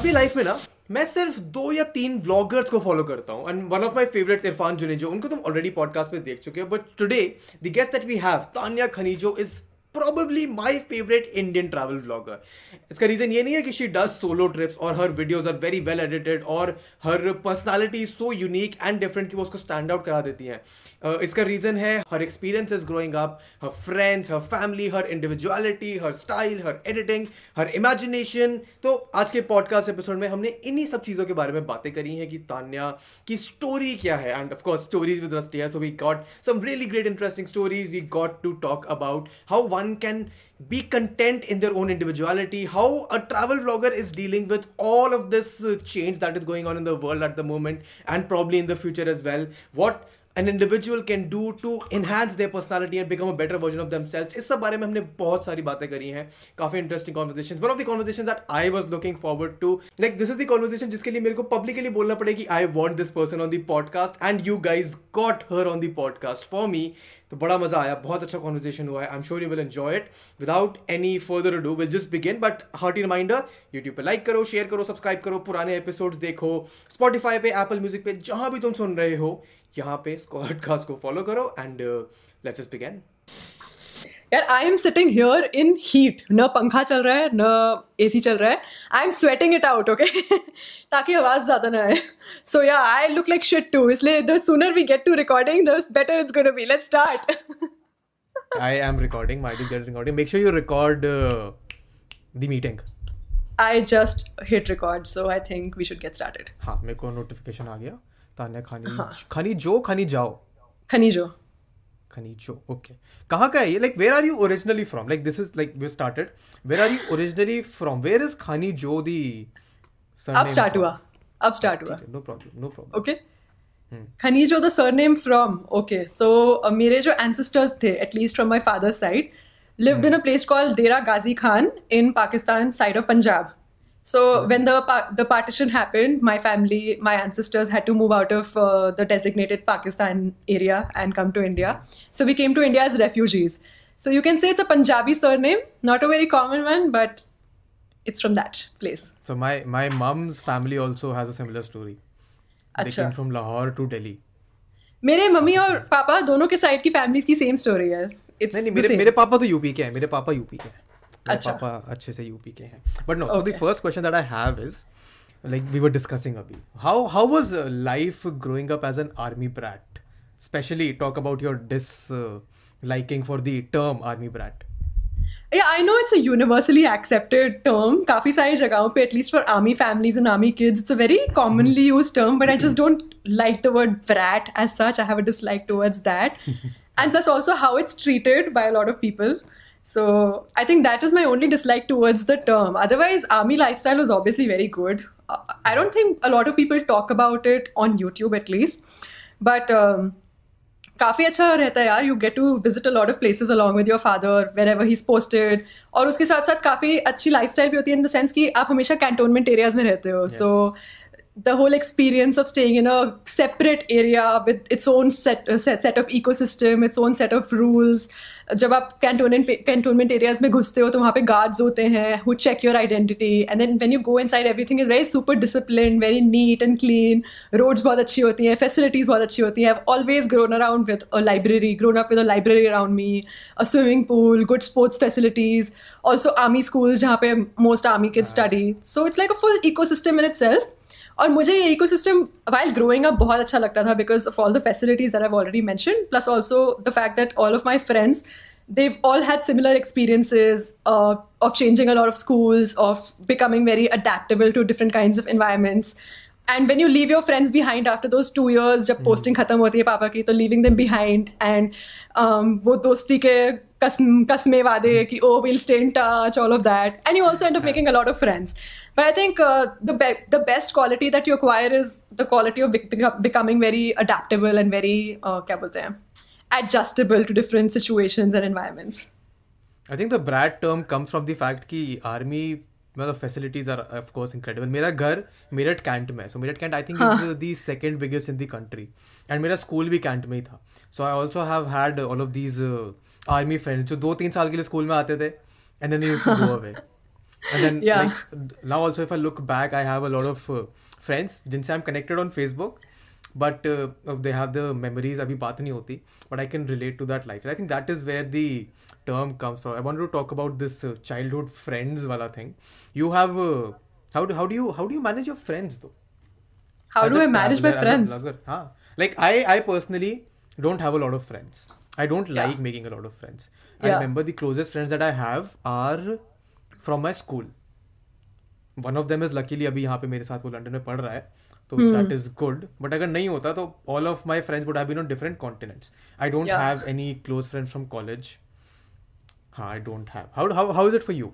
अपनी लाइफ में ना, मैं सिर्फ़ दो या तीन ब्लॉगर्स को फॉलो करता हूँ। And one of my favourites Irfan Junejo उनको तुम ऑलरेडी पॉडकास्ट में देख चुके हो but today the guest that we have Tanya Khanijo is probably my favorite Indian travel vlogger. इसका रीजन ये नहीं है कि शी डज सोलो ट्रिप्स और हर videos are very well edited और हर personality so unique and different कि वो उसको स्टैंड आउट करा देती हैं इसका रीजन है हर experience is growing up her friends her family her individuality her style her editing her imagination तो आज के पॉडकास्ट एपिसोड में हमने इन्हीं सब चीज़ों के बारे में बातें करी हैं कि तान्या की स्टोरी क्या है and of course stories with रस्टिया so we got some really great interesting stories we got to talk about how one can be content in their own individuality how a travel vlogger is dealing with all of this uh, change that is going on in the world at the moment and probably in the future as well. What an can do to to enhance their personality and become a better version of themselves. इस सब बारे में हमने बहुत सारी बातें करी हैं। काफ़ी interesting conversation one of the conversation that I was looking forward to like this is the conversation जिसके लिए मेरे को पब्लिकली बोलना पड़ेगा I want this person on the podcast and you guys got her on the podcast for me तो बड़ा मज़ा आया, बहुत अच्छा कॉन्वर्जेशन हुआ है। I am sure you will enjoy it without any further do will just begin but hearty reminder YouTube पे like करो शेयर करो सब्सक्राइब करो, पुराने एपिसोड्स देखो। स्पॉटिफाई पे एप्पल म्यूज़िक पे, जहाँ भी तुम सुन रहे हो यहाँ पे पॉडकास्ट को फॉलो करो एंड लेट्स जस्ट बिगिन यार I am sitting here in heat न पंखा चल रहा है न एसी चल रहा है. I am sweating it out okay ताकि आवाज़ ज़्यादा ना आए. So yeah I look like shit too इसलिए the sooner we get to recording the better it's gonna be let's start I am recording. Might get recording. Make sure you record uh, the meeting. I just hit record, so I think we should get started. हाँ मेरे को notification आ गया। तान्या खानी हाँ. खानी जो खानी जाओ। खनीजो खानी जो ओके कहाँ का है ये? Like where are you originally from like this is like we started where are you originally from where is Khanijo the अब स्टार्ट हुआ। अब स्टार्ट हुआ। No problem no problem okay Khanijo the surname from okay so मेरे जो ancestors थे at least from my father's side lived इन a place called Dera Ghazi Khan in Pakistan side of Punjab. So when the pa- the partition happened, my family, my ancestors had to move out of uh, the designated Pakistan area and come to India. So we came to India as refugees. So you can say it's a Punjabi surname, not a very common one, but it's from that place. So my my mom's family also has a similar story. They अच्छा came from Lahore to Delhi. मेरे mummy और papa दोनों के side की families की same story है It's नहीं नहीं the मेरे same. मेरे पापा तो यूपी के हैं मेरे पापा यूपी के हैं मेरे अच्छा। पापा अच्छे से यूपी के हैं but no so the Okay. First question that I have is like we were discussing अभी how how was life growing up as an army brat specially talk about your dis liking for the term army brat Yeah, I know it's a universally accepted term. काफी सारी जगहों पे, at least for army families and army kids, it's a very commonly used term. But I just don't like the word brat as such. I have a dislike towards that, and plus also how it's treated by a lot of people. So I think that is my only dislike towards the term. Otherwise, army lifestyle was obviously very good. Uh, I don't think a lot of people talk about it on YouTube at least, but. Um, काफी अच्छा रहता है यार you get to visit a lot of places along with your father wherever he posted और उसके साथ साथ काफी अच्छी लाइफ भी होती है इन द सेंस कि आप हमेशा कैंटोनमेंट एरियाज में रहते हो सो the whole experience of staying in a separate area with its own set uh, set, set of ecosystem its own set of rules जब आप कैंटोनमेंट कैंटोनमेंट एरियाज़ में घुसते हो तो वहाँ पे गार्ड्स होते हैं who check your identity and then when you go inside everything is very super discipline very neat and clean roads बहुत अच्छी होती हैं फैसिलिटीज़ बहुत अच्छी होती हैं. Always grown around with a library grown up with a library around me a swimming pool good sports facilities also army schools जहाँ पे most army kids study so it's like a full ecosystem in it self और मुझे ये ecosystem while growing up बहुत अच्छा लगता था because of all the facilities that I already mention plus also the fact that all of my friends they've all had similar experiences uh, of changing a lot of schools of becoming very adaptable to different kinds of environments and when you leave your friends behind after those two years जब posting खत्म होती है पापा की तो leaving them behind and um, वो दोस्ती के कसम कसमे वादे कि oh we'll stay in touch all of that and you also end up making a lot of friends but I think uh, the be- the best quality that you acquire is the quality of bec- becoming very adaptable and very uh, क्या बोलते हैं adjustable to different situations and environments. I think the brat term comes from the fact कि army मतलब facilities are of course incredible. मेरा घर Meerut cantt में है. So Meerut cantt I think is the second biggest in the country. And मेरा school भी cantt में ही था. So I also have had all of these uh, army friends जो दो तीन साल के लिए स्कूल में आते थे and then they used to go away. and then yeah. like now also if i look back i have a lot of uh, friends say i'm connected on facebook but uh, they have the memories abhi baat nahi hoti but i can relate to that life i think that is where the term comes from i wanted to talk about this uh, childhood friends wala thing you have uh, how do how do you how do you manage your friends though how as do I manage my friends huh? like i i personally don't have a lot of friends i don't like yeah. making a lot of friends yeah. i remember the closest friends that i have are from my school one of them is luckily अभी यहाँ पे मेरे साथ वो London में पढ़ रहा है तो दैट इज़ गुड बट अगर नहीं होता तो all of my friends would have different continents I don't have any close friends from college हाँ I don't have how how is it for you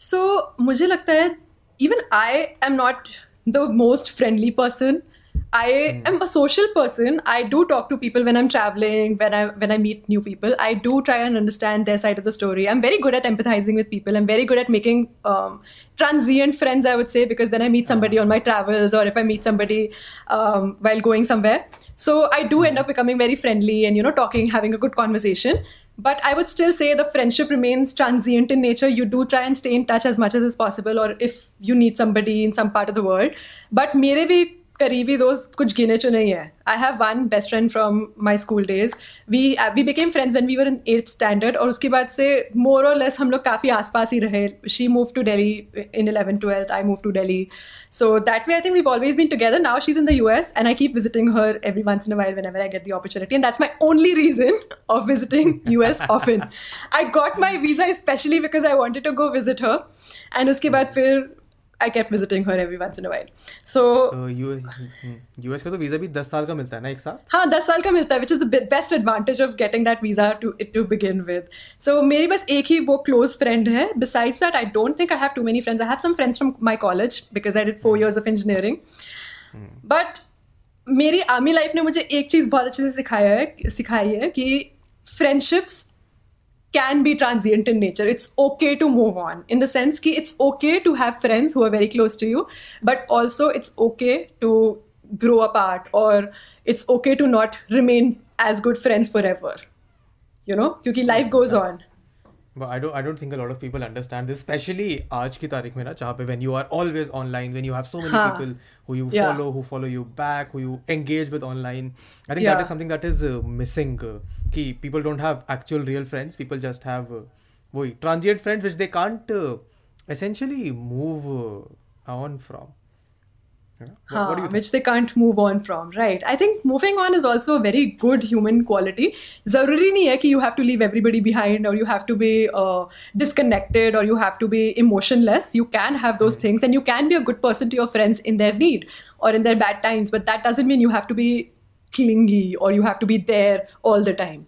so मुझे लगता है even I am not the most friendly person I am a social person. I do talk to people when I'm traveling, when I when I meet new people. I do try and understand their side of the story. I'm very good at empathizing with people. I'm very good at making um, transient friends. I would say because when I meet somebody on my travels or if I meet somebody um, while going somewhere, so I do end up becoming very friendly and you know talking, having a good conversation. But I would still say the friendship remains transient in nature. You do try and stay in touch as much as is possible, or if you need somebody in some part of the world. But मेरे भी करीबी दोस्त कुछ गिने चुने ही हैं। I have one best friend from my school days we we became friends when we were in eighth standard और उसके बाद से मोर और लेस हम लोग काफ़ी आसपास ही रहे। She move to Delhi in eleven twelfth I move to Delhi so that way I think we've always been together now she is in the US and I keep visiting her every once in while whenever I get the opportunity and that's my only reason of visiting US often. I got my visa especially because I wanted to go visit her and उसके बाद फिर I kept visiting her every once in a while. So US का तो visa भी दस साल का मिलता है ना एक साथ? हाँ दस साल का मिलता है which is the best advantage of getting that visa to to begin with so मेरी बस एक ही वो क्लोज फ्रेंड है. Besides that I don't think I have too many friends I have some friends from my college because I did four years of engineering but मेरी army life ने मुझे एक चीज़ बहुत अच्छे से सिखाया है सिखाई है कि friendships can be transient in nature. It's okay to move on in the sense that it's okay to have friends who are very close to you, but also it's okay to grow apart or it's okay to not remain as good friends forever. You know, because life goes on. But I don't I don't think a lot of people understand this, especially आज की तारीख में ना जहाँ पे when you are always online, when you have so many हाँ. people who you Yeah. follow, who follow you back, who you engage with online. I think that Yeah. is something that is uh, missing. Uh, कि people don't have actual real friends. People just have uh, वही transient friends which they can't uh, essentially move uh, on from. Yeah. What, what do you हाँ, think? which they can't move on from, right? I think moving on is also a very good human quality. जरूरी नहीं है कि you have to leave everybody behind or you have to be uh, disconnected or you have to be emotionless. You can have those things and you can be a good person to your friends in their need or in their bad times, but that doesn't mean you have to be clingy or you have to be there all the time.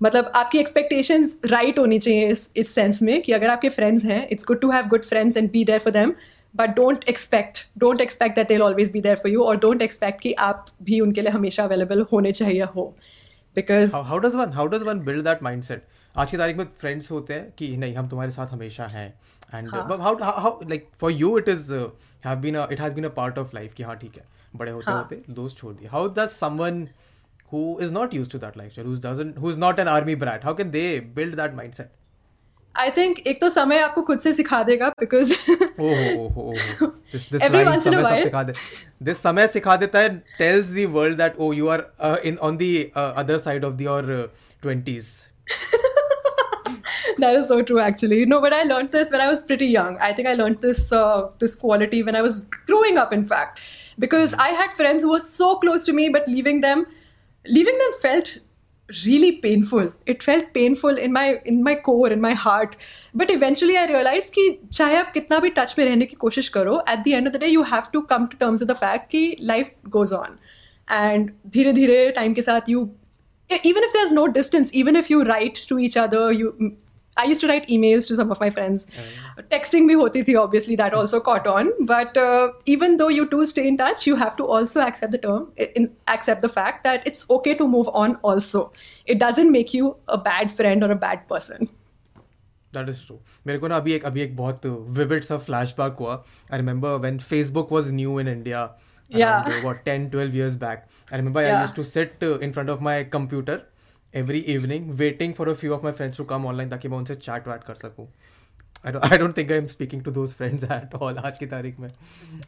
मतलब आपकी expectations right होनी चाहिए इस इस sense में कि अगर आपके फ्रेंड्स हैं it's good to have good friends and be there for them but don't expect don't expect that they always be there for you और डोंट एक्सपेक्ट कि आप भी उनके लिए हमेशा अवेलेबल होने चाहिए हो because how does one how does one build build that mindset आज की तारीख में फ्रेंड्स होते हैं कि नहीं हम तुम्हारे साथ हमेशा हैं एंड हाँ. how how how like for you it is uh, have been a it has been a part of life कि हाँ ठीक है बड़े होते हाँ. होते दोस्त छोड़ दिए how does someone who is not used to that lifestyle who doesn't who is not an army brat how can they build that mindset I think एक तो समय आपको खुद से सिखा देगा बिकॉज़ oh oh oh oh once in a समय सब सिखा दे this समय सिखा देता है tells the world that oh you are uh, in on the uh, other side of your uh, 20s that is so true actually no but i learned this when i was pretty young i think i learned this uh, this quality when i was growing up in fact because i had friends who were so close to me but leaving them leaving them felt really painful it felt painful in my in my core in my heart but eventually i realized कि चाहे आप कितना भी touch में रहने की कोशिश करो at the end of the day you have to come to terms with the fact कि life goes on and धीरे धीरे टाइम के साथ you even if there's no distance even if you write to each other you I used to write emails to some of my friends. Texting bhi hoti thi, obviously, that also caught on. But uh, even though you two stay in touch, you have to also accept the term, in, accept the fact that it's okay to move on also. It doesn't make you a bad friend or a bad person. That is true मेरे को ना अभी एक अभी एक बहुत vivid सा flashback हुआ I remember when Facebook was new in India Yeah. what 10 12 years back i remember i Yeah. used to sit uh, in front of my evening waiting for a few of my friends to come online ताकि मैं उनसे chat वैट कर सकूँ I don't, I don't think I'm speaking to those friends at all आज की तारीख में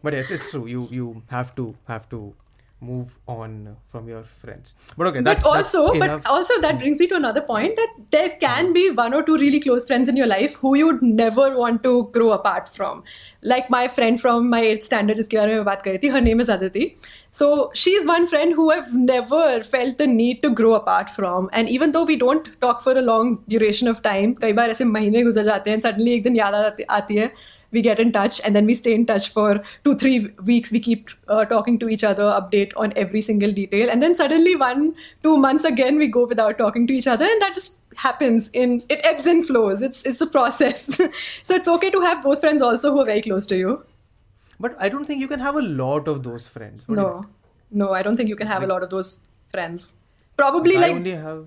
but yes it's true you you have to have to move on from your friends. But okay that's, but also that's but also that brings me to another point that there can be one or two really close friends in your life who you'd never want to grow apart from. Like my friend from my 8th standard is bare mein her name is aditi. So she's one friend who i've never felt the need to grow apart from. And even though we don't talk for a long duration of time kai baar aise mahine guzar suddenly ek din yaad we get in touch and then we stay in touch for two three weeks we keep uh, talking to each other update on every single detail and then suddenly one two months again we go without talking to each other and that just happens in it ebbs and flows it's it's a process so it's okay to have those friends also who are very close to you but I don't think you can have a lot of those friends What do no you no i don't think you can have a lot of those friends probably think? I like only have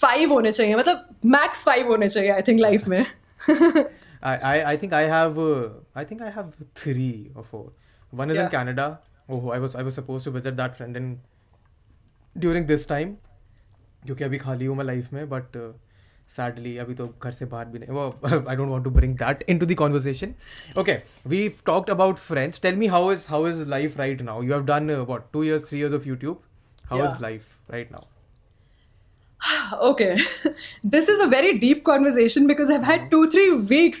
five होने चाहिए मतलब max five होने चाहिए i think life में I, I, I think I have uh, I think I have three or four. One is in Yeah. Canada. Oh, I was I was supposed to visit that friend in during this time क्योंकि अभी खाली हूँ मैं life में but sadly अभी तो घर से बाहर भी नहीं वो I don't want to bring that into the conversation okay we talked about friends tell me how is how is life right now you have done what two years three years of YouTube how is Yeah. Life right now okay this is a very deep conversation because i've had two three weeks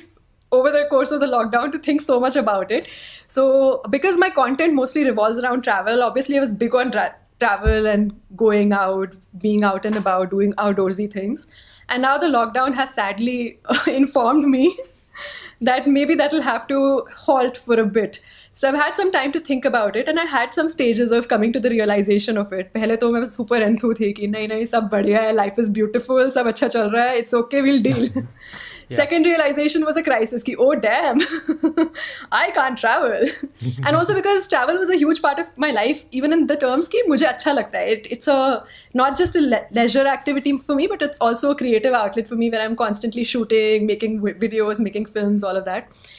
over the course of the lockdown to think so much about it so because my content mostly revolves around travel obviously i was big on tra- travel and going out being out and about doing outdoorsy things and now the lockdown has sadly informed me that maybe that'll have to halt for a bit. So I've had some time to think about it and I had some stages of coming to the realization of it. पहले तो मैं super enthused थी कि नहीं नहीं सब बढ़िया है, life is beautiful, सब अच्छा चल रहा है, it's okay, we'll deal. yeah. second realization was a crisis ki oh damn i can't travel and also because travel was a huge part of my life even in the terms ki mujhe acha lagta hai it, it's a not just a le- leisure activity for me but it's also a creative outlet for me where i'm constantly shooting making videos making films all of that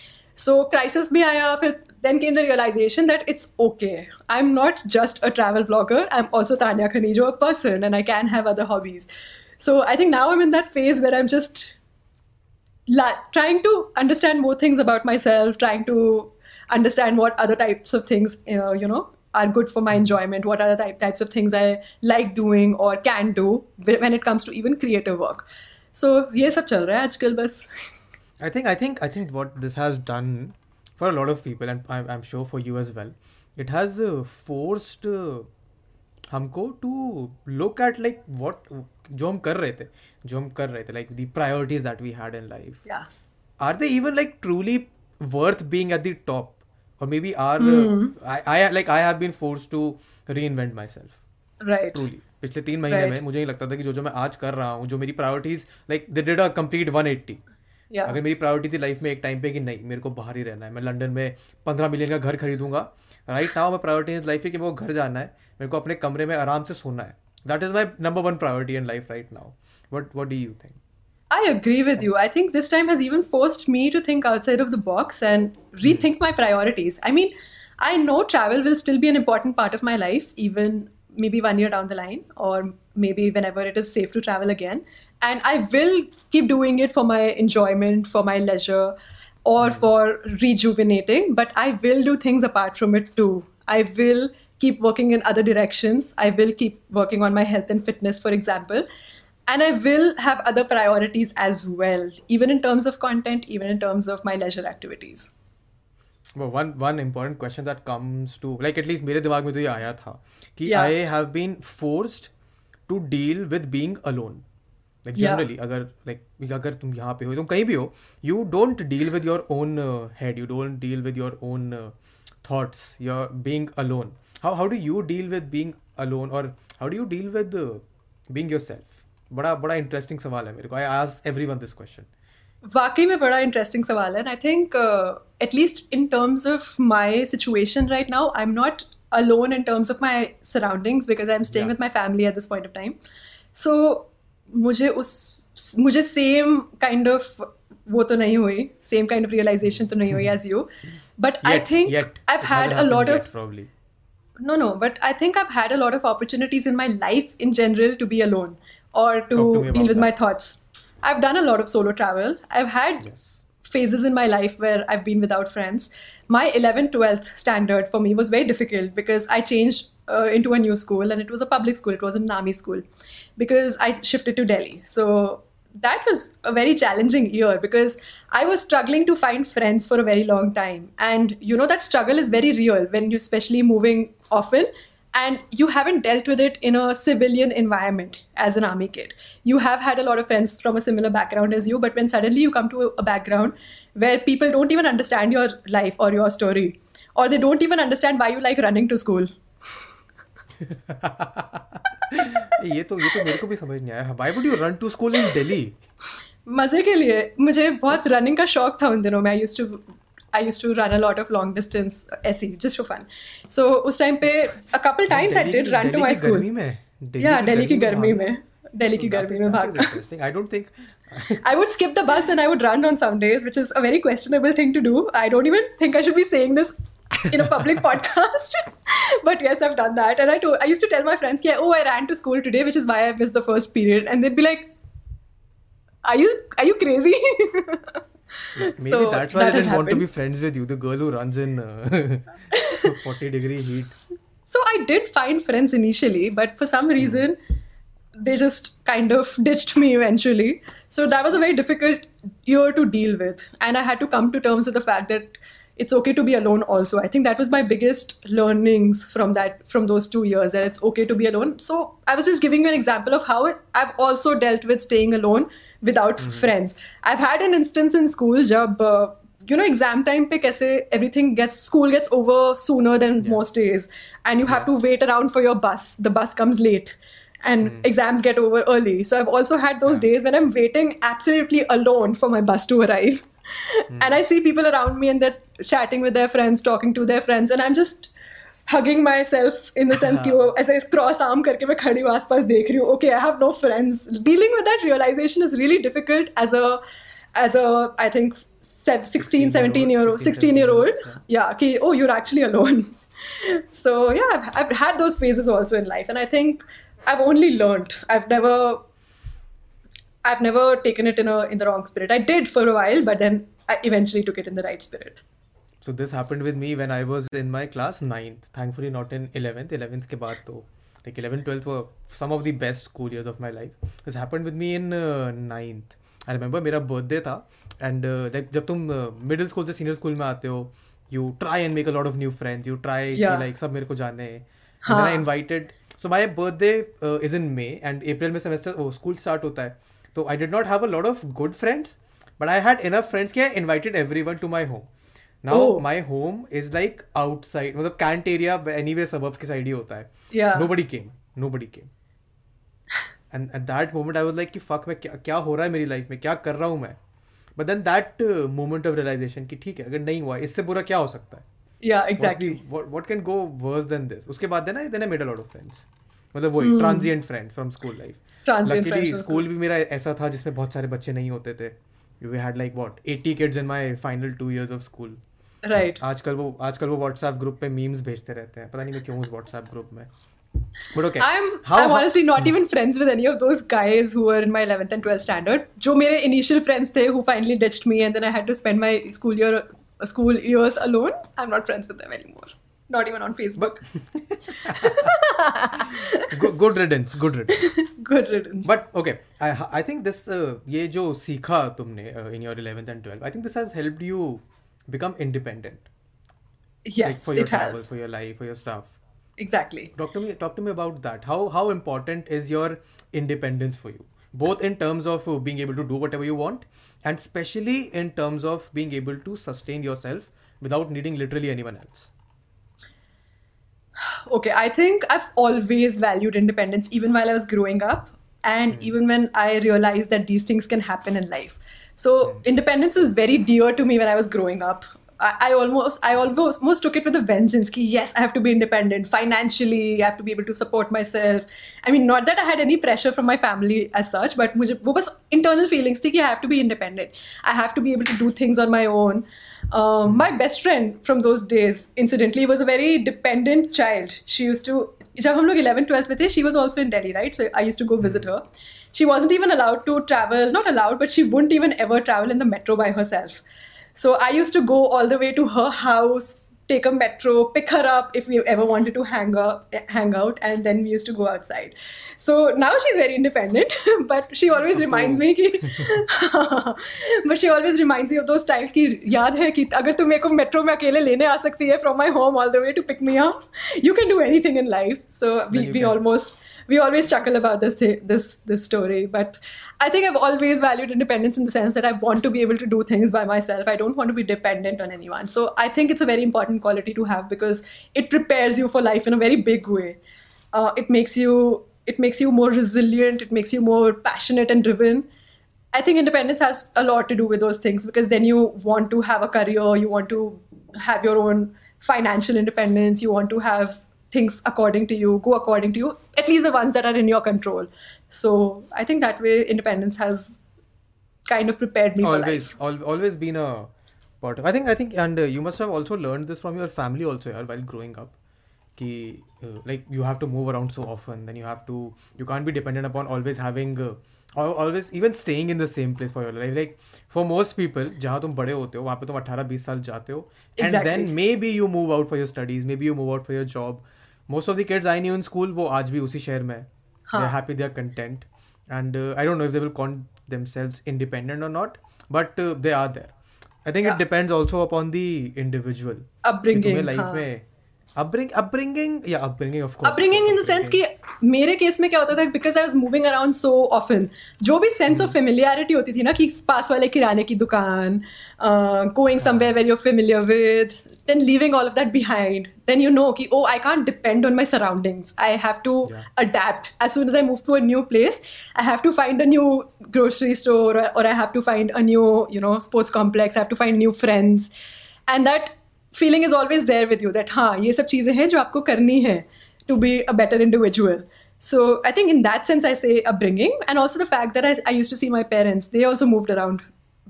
so crisis bhi aaya fir then came the realization that it's okay. I'm not just a travel blogger. I'm also Tanya Khanijo, a person, and I can have other hobbies. So I think now I'm in that phase where I'm just la- trying to understand more things about myself, trying to understand what other types of things, you know, you know are good for my enjoyment, what other type, types of things I like doing or can do whe- when it comes to even creative work. So ये सब चल रहा है आजकल बस. I think I think I think what this has done for a lot of people and I'm, I'm sure for you as well, it has uh, forced uh, हमको to look at like what जो हम कर रहे थे जो हम कर रहे थे like the priorities that we had in life. Yeah. are they even like truly worth being at the top? Or maybe are uh, I, I like I have been forced to reinvent myself. Right. Truly पिछले तीन महीने Right. में मुझे नहीं लगता था कि जो जो मैं आज कर रहा हूँ जो मेरी priorities like they did a complete 180 Yeah. अगर मेरी प्रायोरिटी थी लाइफ में एक टाइम पे कि नहीं मेरे को बाहर ही रहना है मैं लंदन में पंद्रह मिलियन का घर खरीदूँगा। राइट नाउ मैं प्रायोरिटी इज़ लाइफ है कि मेरे को घर जाना है मेरे को अपने कमरे में आराम से सोना है। That is my number one priority in life right now What What do you think? I agree with you. I think this time has even forced me to think outside of the box and rethink my priorities. I mean, I know travel will still be an important part of my life, even maybe one year down the line, or maybe whenever it is safe to travel again. And I will keep doing it for my enjoyment, for my leisure, or hmm. for rejuvenating. But I will do things apart from it too. I will keep working in other directions. I will keep working on my health and fitness, for example and I will have other priorities as well, even in terms of content, even in terms of my leisure activities. well, one one important question that comes to like at least मेरे दिमाग में तो ये आया था कि Yeah. I have been forced to deal with being alone like Yeah. generally अगर like अगर तुम यहाँ पे हो तुम कहीं भी हो you don't deal with your own uh, head you don't deal with your own uh, thoughts you're being alone how how do you deal with being alone or how do you deal with uh, being yourself बड़ा बड़ा interesting सवाल है मेरे को। I ask every this question वाकई में बड़ा interesting सवाल है and I think at least in terms of my situation right now I am not alone in terms of my surroundings because I am staying with my family at this point of time so मुझे उस मुझे same kind of वो तो नहीं हुई same kind of realisation तो नहीं हुई as you but I think I had a lot of no no but I think I had a lot of opportunities in my life in general to be alone life in general to be alone or to, to deal with my thoughts i've done a lot of solo travel i've had yes phases in my life where I've been without friends. My 11th, 12th standard for me was very difficult because I changed uh, into a new school and it was a public school. It was an army school because I shifted to Delhi. So that was a very challenging year because I was struggling to find friends for a very long time. And you know, that struggle is very real when you're especially moving often and you haven't dealt with it in a civilian environment as an army kid. You have had a lot of friends from a similar background as you, but when suddenly you come to a background where people don't even understand your life or your story, or they don't even understand why you like running to school. ये तो ये तो मेरे को भी समझ नहीं आया why would you run to school in Delhi मजे के लिए मुझे बहुत रनिंग का शौक था उन दिनों में आई used to I used to run a lot of long distance SE just for fun. So उस time पे a couple times I did run to my school. Yeah, Delhi की गर्मी में. Delhi की गर्मी में भागना. I don't think. I would skip the bus and I would run on some days, which is a very questionable thing to do. I don't even think I should be saying this in a public podcast. but yes, I've done that. And I told, I used to tell my friends, yeah, oh, I ran to school today, which is why I missed the first period. And they'd be like, are you are you crazy? Maybe so that's why that I didn't want to be friends with you, the girl who runs in uh, 40 degree heat. So I did find friends initially, but for some reason, mm. they just kind of ditched me eventually. So that was a very difficult year to deal with. And I had to come to terms with the fact that it's okay to be alone also i think that was my biggest learnings from that from those two years that it's okay to be alone so i was just giving you an example of how i've also dealt with staying alone without mm-hmm. friends. I've had an instance in school jab uh, you know exam time pe kaise everything gets school gets over sooner than yeah. most days and you have yes. to wait around for your bus the bus comes late and mm. exams get over early so i've also had those yeah. days when i'm waiting absolutely alone for my bus to arrive mm. and i see people around me and they're chatting with their friends talking to their friends and i'm just hugging myself in the sense कि वो ऐसे cross arm करके मैं खड़ी हूँ आसपास देख रही हूँ okay I have no friends dealing with that realization is really difficult as a as a I think 16 17 year old 16 year old yeah ki, oh you're actually alone so yeah I've, I've had those phases also in life and i think i've only learned i've never i've never taken it in a in the wrong spirit i did for a while but then i eventually took it in the right spirit So this happened with me when I was in my class ninth thankfully not in eleventh eleventh के बाद तो like eleven twelfth some of the best school years of my life this happened with me in ninth I remember मेरा birthday था and like जब तुम middle school से senior school में आते हो you try and make a lot of new friends you try like सब मेरे को जाने I invited so my birthday is in May and April में सेमेस्टर स्कूल स्टार्ट होता है. तो I did not have a lot of good friends but I had enough friends के I invited every one to my home now my home is like outside मतलब cantt area anyway subs के side ही होता है। Nobody came nobody came and at that moment I was like कि fuck मैं क्या क्या हो रहा है मेरी लाइफ में? क्या कर रहा हूँ मैं? But then that moment of realization कि ठीक है अगर नहीं हुआ इससे बुरा क्या हो सकता है? Yeah exactly. what what can go worse than this? उसके बाद देना then I made a lot of friends. मतलब वही transient friends from school life luckily school भी मेरा ऐसा था जिसमें बहुत सारे बच्चे नहीं होते थे। We had like what 80 kids in my final 2 years of school. Right आजकल वो आजकल वो व्हाट्सएप ग्रुप पे मीम्स भेजते रहते हैं। पता नहीं मैं क्यों उस व्हाट्सएप ग्रुप में। But okay I am I am honestly not even friends with any of those guys who are in my 11th and 12th standard जो मेरे इनिशियल फ्रेंड्स थे who finally ditched me and then I had to spend my school year school years alone I am not friends with them anymore not even on Facebook good riddance good riddance good riddance but okay I I think this ये जो सीखा तुमने in your 11th and 12th I think this has helped you become independent. Yes, like for your it travel, has. for your life, for your stuff. Exactly. Talk to me. Talk to me about that. How how important is your independence for you? Both in terms of uh, being able to do whatever you want, and especially in terms of being able to sustain yourself without needing literally anyone else. Okay, I think I've always valued independence, even while I was growing up, and mm. even when I realized that these things can happen in life. So hmm. independence is very dear to me when I was growing up. I, I almost I almost, almost took it with a vengeance. Ki, yes, I have to be independent financially. I have to be able to support myself. I mean, not that I had any pressure from my family as such, but मुझे वो बस internal feelings थी कि I have to be independent. I have to be able to do things on my own. Um, my best friend from those days, incidentally, was a very dependent child. She used to जब हम लोग 11th 12th में थे she was also in Delhi right so I used to go visit her she wasn't even allowed to travel, not allowed, but she wouldn't even ever travel in the metro by herself. So I used to go all the way to her house, take a metro, pick her up if we ever wanted to hang out, hang out, and then we used to go outside. So now she's very independent, but she always reminds me कि but she always reminds me of those times कि याद है कि अगर तुम मेरे को metro में अकेले लेने आ सकती है from my home all the way to pick me up, you can do anything in life. So we, we almost we always chuckle about this this this story but i think i've always valued independence in the sense that i want to be able to do things by myself. I don't want to be dependent on anyone. So i think it's a very important quality to have because it prepares you for life in a very big way. Uh, it makes you it makes you more resilient. It makes you more passionate and driven. I think independence has a lot to do with those things because then you want to have a career you want to have your own financial independence you want to have things according to you, go according to you, at least the ones that are in your control. So I think that way independence has kind of prepared me always, for life. always been a part of. I think I think and uh, you must have also learned this from your family also yeah, while growing up. Ki, uh, like you have to move around so often then you have to you can't be dependent upon always having uh, always even staying in the same place for your life like for most people जहाँ तुम बड़े होते हो वहाँ पे तुम 18-20 साल जाते हो and exactly. then maybe you move out for your studies maybe you move out for your job most of the kids I knew in school वो आज भी उसी शहर में है। Happy they're content and I don't know if they will count themselves independent और not but they are there I think it depends also upon the individual upbringing life में upbringing हाँ. upbringing yeah upbringing of course upbringing in the sense कि मेरे case में क्या होता था because I was moving around so often जो भी सेंस ऑफ़ फेमिलियरिटी होती थी ना कि पास वाले किराने की दुकान going somewhere where you're familiar with then leaving all of that behind then you know ki, oh i can't depend on my surroundings i have to yeah. adapt as soon as i move to a new place i have to find a new grocery store or, or i have to find a new you know sports complex i have to find new friends and that feeling is always there with you that हाँ ये सब चीज़ें हैं जो आपको करनी है to be a better individual. So I think in that sense, I say upbringing, and also the fact that I, I used to see my parents. They also moved around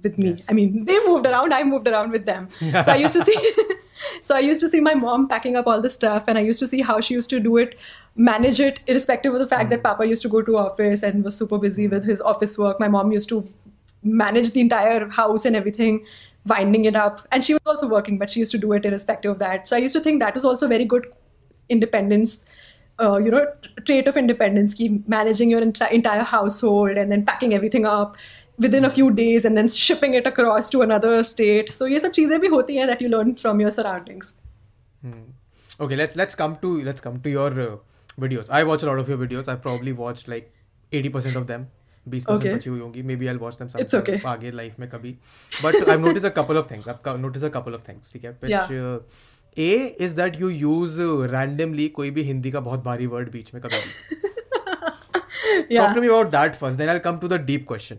with me. Yes. I mean, they moved around. I moved around with them. so I used to see. so I used to see my mom packing up all the stuff, and I used to see how she used to do it, manage it, irrespective of the fact mm. that Papa used to go to office and was super busy with his office work. My mom used to manage the entire house and everything winding it up and she was also working but she used to do it irrespective of that so i used to think that was also very good independence uh, you know trait of independence keep managing your ent- entire household and then packing everything up within a few days and then shipping it across to another state so ये सब चीजें भी होती हैं that you learn from your surroundings hmm. okay let's let's come to let's come to your uh, videos I watch a lot of your videos I probably watched like 80% of them 20% okay. बची हुई होंगी। Maybe I watch them It's आगे life में कभी। But I notice a couple of things I notice a couple of things ठीक है? Which a is that you use randomly कोई भी हिंदी का बहुत भारी वर्ड बीच में कभी talk to me about that first then I come to the deep question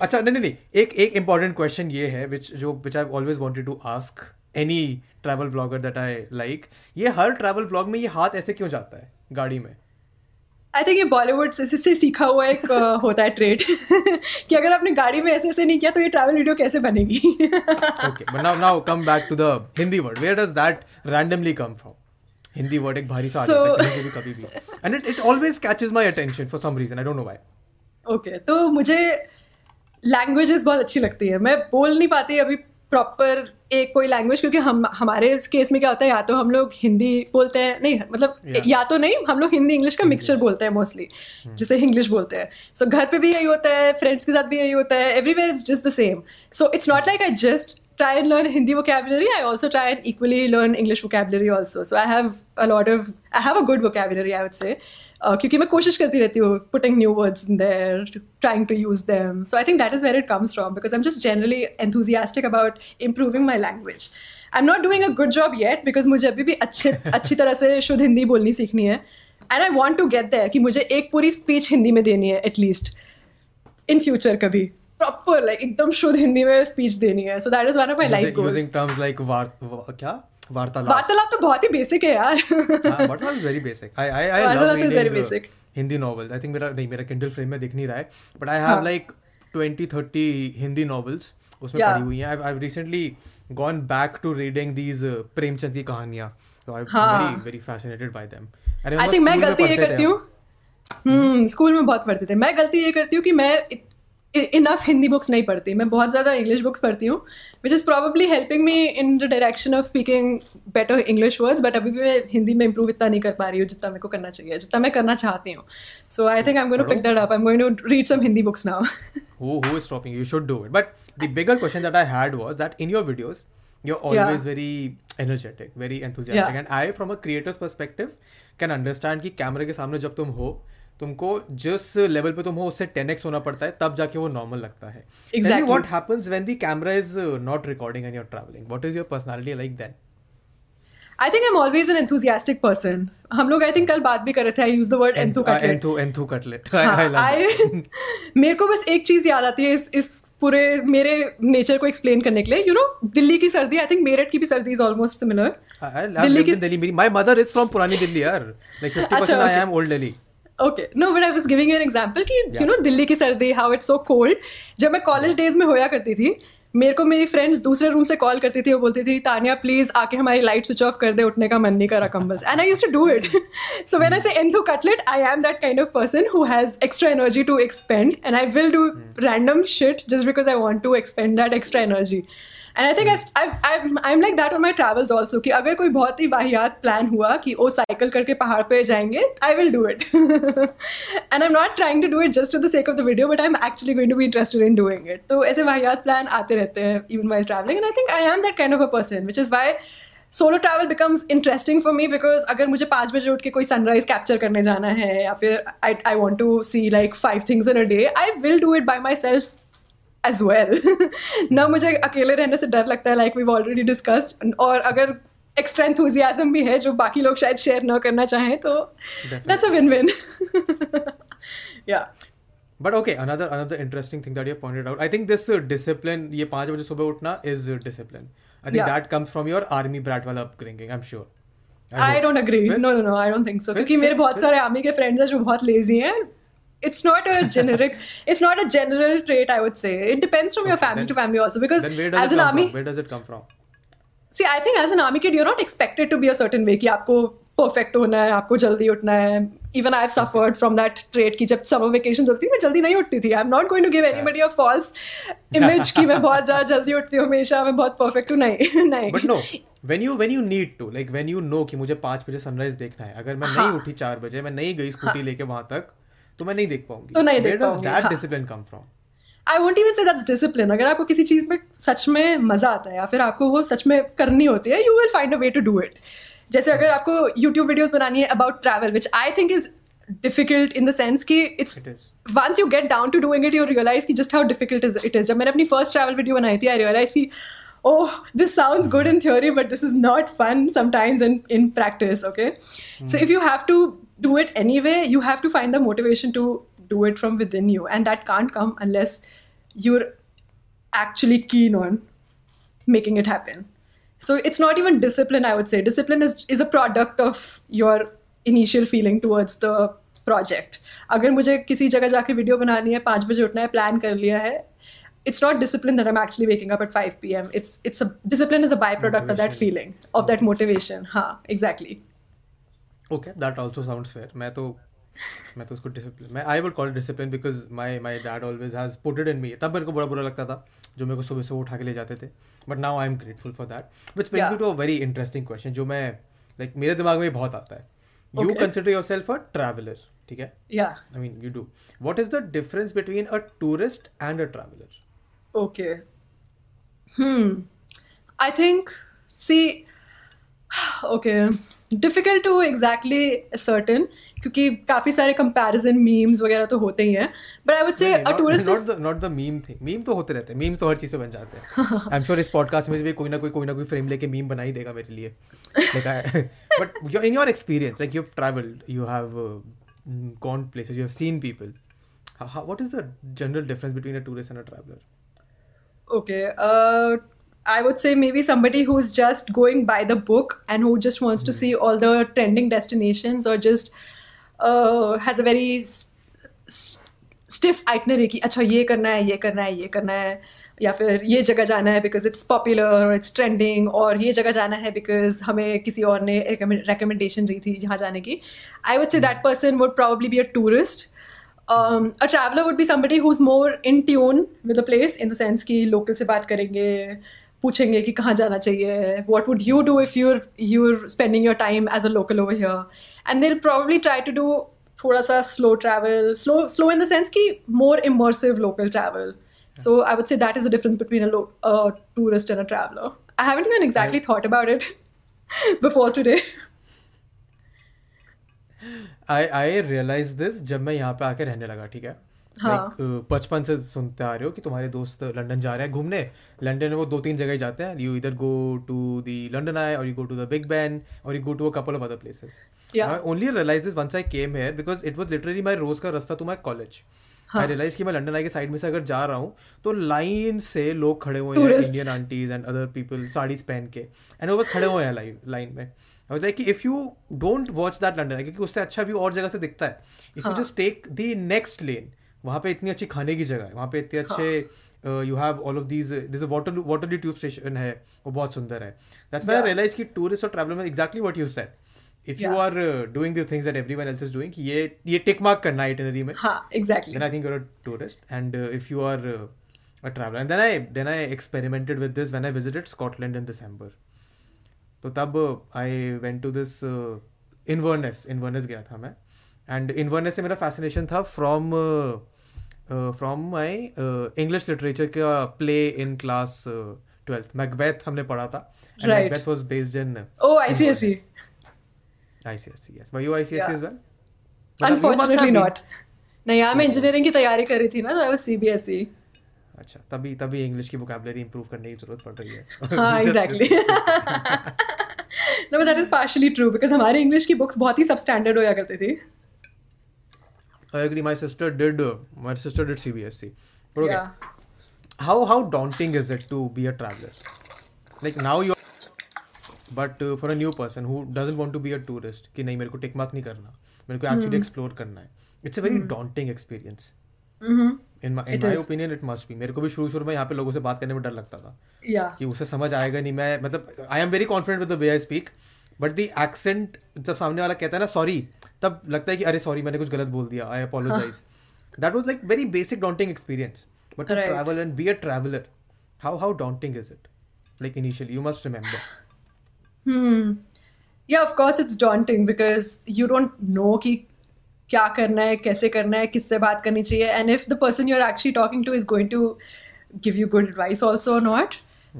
अच्छा नहीं नहीं एक एक इंपॉर्टेंट क्वेश्चन ये है विच जो which I always wanted to ask any travel blogger that I like ये हर ट्रैवल ब्लॉग में ये हाथ ऐसे क्यों जाता है गाड़ी में? आई थिंक ये बॉलीवुड से, से सीखा हुआ एक होता है ट्रेड कि अगर आपने गाड़ी में ऐसे ऐसे नहीं किया तो ये ट्रैवल वीडियो कैसे बनेगी? Okay but now now come back to the Hindi word where does that randomly come from Hindi word एक भारी सा आ जाता है कभी कभी भी। And it it always catches my attention for some reason I don't know why okay तो मुझे लैंग्वेजेस बहुत अच्छी लगती है। मैं बोल नहीं पाती अभी प्रॉपर एक कोई लैंग्वेज क्योंकि हम हमारे केस में क्या होता है या तो हम लोग हिंदी बोलते हैं नहीं मतलब yeah. या तो नहीं हम लोग हिंदी इंग्लिश का मिक्सचर बोलते हैं मोस्टली hmm. जिसे इंग्लिश बोलते हैं सो so, घर पे भी यही होता है फ्रेंड्स के साथ भी यही होता है everywhere is just the same so it's not like I just try and learn Hindi vocabulary. I also try and equally learn English vocabulary also. So I have a lot of, I have a good vocabulary, I would say. क्योंकि मैं कोशिश करती रहती हूँ putting new words in there trying to use them so I think that is where it comes from because I am just generally enthusiastic about improving my language I am not doing a good job yet because मुझे अभी भी अच्छे अच्छी तरह से शुद्ध हिंदी बोलनी सीखनी है. And I want to get there कि मुझे एक पूरी स्पीच हिंदी में देनी है एटलीस्ट इन फ्यूचर कभी. प्रॉपर लाइक एकदम शुद्ध हिंदी में स्पीच देनी है. So that is one of my life using terms like क्या? वार्तालाप. वार्तालाप तो बहुत ही बेसिक है यार. वार्तालाप is very basic I I I love reading Hindi novels I think मेरा नहीं मेरा किंडल फ्रेम में दिख नहीं रहा है but I have like 20 30 Hindi novels उसमें पढ़ी हुई हैं. I recently gone back to reading these Premchand की कहानियाँ so i'm हाँ. very very fascinated by them. I think मैं गलती ये करती हूँ. हम्म स्कूल में बहुत पढ़ते थे. मैं गलती ये करती हूँ कि मैं इनफ हिंदी बुक्स नहीं पढ़ती। मैं बहुत ज़्यादा इंग्लिश बुक्स पढ़ती हूँ which is probably helping me in the direction of speaking better English words but अभी भी मैं हिंदी में इंप्रूव इतना नहीं कर पा रही हूँ जितना मेरे को करना चाहिए जितना मैं करना चाहती हूँ। So I think I am going to pick that up I am going to read some Hindi books now who who is stopping you? You should do it. But the bigger question that i had was that in your videos you're always Yeah. very energetic very enthusiastic. Yeah. and i from a creator's perspective can understand कि कैमरे के सामने जब तुम हो तुमको जिस level पे तुम हो उससे 10x होना पड़ता है तब जाके वो नॉर्मल लगता है Exactly. what happens when the camera is uh, not recording and you're traveling what is your personality like then I think I am always an enthusiastic person हम लोग आई थिंक कल बात भी कर रहे थे I use the word enthu cutlet I, I love I मेरे को बस एक चीज़ याद आती है इस इस पूरे मेरे नेचर को एक्सप्लेन करने के लिए यू नो दिल्ली की सर्दी आई थिंक मेरठ की भी सर्दी इज़ ऑलमोस्ट सिमिलर दिल्ली की in Delhi. My mother is from Purani Delhi, yaar. Like 50% अच्छा, I okay. am old Delhi. Okay no but I was giving you an example कि you know Delhi की सर्दी how it's so cold जब मैं college days में होया करती थी मेरे को मेरी फ्रेंड्स दूसरे रूम से कॉल करती थी वो बोलती थी तानिया प्लीज़ आके हमारी लाइट स्विच ऑफ़ कर दे उठने का मन नहीं करा कंबल and I used to do it so when I say an enthu cutlet I am that kind of person who has extra energy to expend and I will do random shit just because I want to expend that extra energy and I think I am like that on my travels also कि अगर कोई बहुत ही वाहियात plan हुआ कि वो cycle करके पहाड़ पे जाएँगे I will do it and I am not trying to do it just to the sake of the video but I am actually going to be interested in doing it तो ऐसे वाहियात plan आते रहते हैं even while travelling and I think I am that kind of a person which is why solo travel becomes interesting for me because अगर मुझे पाँच बजे उठ के कोई सनराइज कैप्चर करने जाना है या फिर I I want to see like five things in a day I will do it by myself as well ना मुझे अकेले रहने से डर लगता है लाइक वी ऑलरेडी डिस्कस्ड और अगर एक्स्ट्रा एंथुजियाजम भी है जो बाकी लोग शायद शेयर ना करना चाहें तो दैट्स अ विन विन या but okay another another interesting thing that you pointed out I think this discipline ये पाँच बजे सुबह उठना is discipline I think that comes from your army brat वाला upbringing I am sure I don't agree no no no I don't think so क्योंकि मेरे बहुत सारे आर्मी के फ्रेंड्स हैं जो बहुत लेजी हैं it's not a generic it's not a general trait i would say it depends from your Okay, family then- to family also because Then where does as it an come army from? Where does it come from? see i think as an army kid you're not expected to be a certain way कि आपको perfect होना है आपको जल्दी उठना है even I have suffered from that trait कि जब समर वेकेशन होती थी मैं जल्दी नहीं उठती थी I am not going to give anybody a false image कि मैं बहुत ज्यादा जल्दी उठती हूँ हमेशा मैं बहुत परफेक्ट हूँ नहीं नहीं But no, when you when you need to, like when you know कि मुझे पाँच बजे सनराइज देखना है अगर मैं हाँ. नहीं उठी चार बजे मैं नहीं गई स्कूटी लेके वहां तक तो मैं नहीं देख पाऊँगी। तो नहीं देख पाऊँगी। That discipline come from I would even say that's discipline अगर आपको किसी चीज़ में सच में मज़ा आता है या फिर आपको वो सच में करनी होती है you will find a way to do it जैसे अगर आपको यूट्यूब वीडियोज़ बनानी है about travel which I think is difficult in the sense कि it's once you get down to doing it you realize की just how difficult is it is जब मैंने अपनी फ़र्स्ट ट्रैवल वीडियो बनाई थी I realize की ओ this sound good in theory but this is not fun sometimes in in practice okay so if you have to do it anyway you have to find the motivation to do it from within you and that can't come unless you're actually keen on making it happen so it's not even discipline i would say discipline is is a product of your initial feeling towards the project अगर मुझे किसी जगह जाके video बनानी है पाँच बजे उठना है प्लान कर लिया है it's not discipline that I'm actually waking up at 5 p.m. It's it's a discipline is a byproduct of that Motivation. feeling of that motivation. हाँ, exactly. Okay, that also sounds fair. मैं तो मैं तो उसको discipline मैं I would call discipline because my my dad always has put it in me तब मेरे को बड़ा बुरा लगता था जो मेरे को सुबह सुबह उठा के ले जाते थे। But now I am grateful for that which brings me to a very interesting question जो मैं लाइक like, मेरे दिमाग में बहुत आता है। You consider yourself a traveller ठीक है? Yeah. I mean you do what is the difference between a tourist and a traveller okay I think think. Okay. Difficult to exactly ascertain क्योंकि काफ़ी सारे कंपैरिजन मीम्स वगैरह तो होते ही हैं। But I would say a tourist not the not the meme thing meme तो होते रहते हैं। मीम तो हर चीज़ पे बन जाते हैं। आई एम श्योर इस पॉडकास्ट में भी कोई ना कोई कोई ना कोई फ्रेम लेके मीम बना ही देगा मेरे लिए। But in your experience like you have travelled you have gone places you have seen people what is the general difference between a tourist and a traveler? Okay. Uh, I would say maybe somebody who's just going by the book and who just wants mm-hmm. to see all the trending destinations or just uh, has a very s- s- stiff itinerary कि अच्छा ये करना है ये करना है ये करना है या फिर ये जगह जाना है because it's popular it's trending और ये जगह जाना है बिकॉज़ हमें किसी और ने रिकमेंडेशन दी थी यहाँ जाने की I would say that person would probably be a tourist um, a traveler would be somebody who's more in tune with the place in the sense कि लोकल से बात करेंगे पूछेंगे कि कहाँ जाना चाहिए what would you do if you're you're spending your time as a local over here and they probably try to do थोड़ा सा slow travel slow slow in the sense कि more immersive local travel so I would say that is the difference between a tourist and a traveller I haven't even exactly thought about it before today I I realise this जब मैं यहाँ पे आके रहने लगा ठीक है? बचपन से सुनते आ रहे हो कि तुम्हारे दोस्त लंदन जा रहे हैं घूमने। लंदन में वो दो तीन जगह ही जाते हैं। यू इधर गो टू दी लंदन आई और you go to the big Ben और you go to a couple of other places I only realise this once I came here because it was literally my रोज का रास्ता to my college I realise कि मैं London आई के side में से अगर जा रहा हूँ तो लाइन से लोग खड़े हुए हैं Indian aunties and other people saris पहन के। एंड वो बस खड़े हुए हैं लाइन लाइन में। I was like कि if you don't watch that London क्योंकि उससे अच्छा व्यू और जगह से दिखता है। If you just take the next lane वहाँ पे इतनी अच्छी खाने की जगह है। वहाँ पे इतने अच्छे you have all of these this water Waterloo tube station है वो बहुत सुंदर है। दैट्स व्हाई आई रियलाइज़ कि टूरिस्ट और ट्रैवलर में exactly what you said if you. Are doing the things that everyone else is doing ये ये टिक मार्क करना है itinerary में हाँ exactly. then I think you're a tourist. And uh, if you are uh, a traveler, and then I then I experimented with this when I visited Scotland in December. तो तब I went to this Inverness Inverness गया था मैं। And Inverness से मेरा fascination था from from my English literature का play in class twelfth Macbeth हमने पढ़ा था. Macbeth was based in oh ICSE ICSE yes. Were you ICSE Yeah. as well? मतलब you must have Unfortunately not. नहीं यार मैं इंजीनियरिंग की तैयारी कर रही थी ना तो आई वाज सीबीएसई अच्छा तभी तभी इंग्लिश की वोकैबुलरी इंप्रूव करने की ज़रूरत पड़ रही है। हाँ exactly no that is partially true because हमारी इंग्लिश की बुक्स बहुत ही सब स्टैंडर्ड होया करती थी। I agree. My sister did. Uh, my sister did CBSC. But okay, Yeah. how how daunting is it to be a traveler? Like now you. But uh, for a new person who doesn't want to be a tourist, कि नहीं मेरे को tick mark नहीं करना मेरे को Hmm. actually explore करना है it's a very daunting experience Mm-hmm. in my in It my opinion it must be मेरे को भी शुरू शुरू में यहाँ पे लोगों से बात करने में डर लगता था कि उसे समझ आएगा नहीं मैं मतलब I am very confident with the way I speak but the accent जब सामने वाला कहता है ना सॉरी तब लगता है कि अरे सॉरी मैंने कुछ गलत बोल दिया। I apologise that was like very basic daunting experience but to travel and be a traveller how how daunting is it like initially you must remember. Yeah, of course it's daunting because you don't know कि क्या करना है कैसे करना है किससे बात करनी चाहिए। And if the person you're actually talking to is going to give you good advice also or not.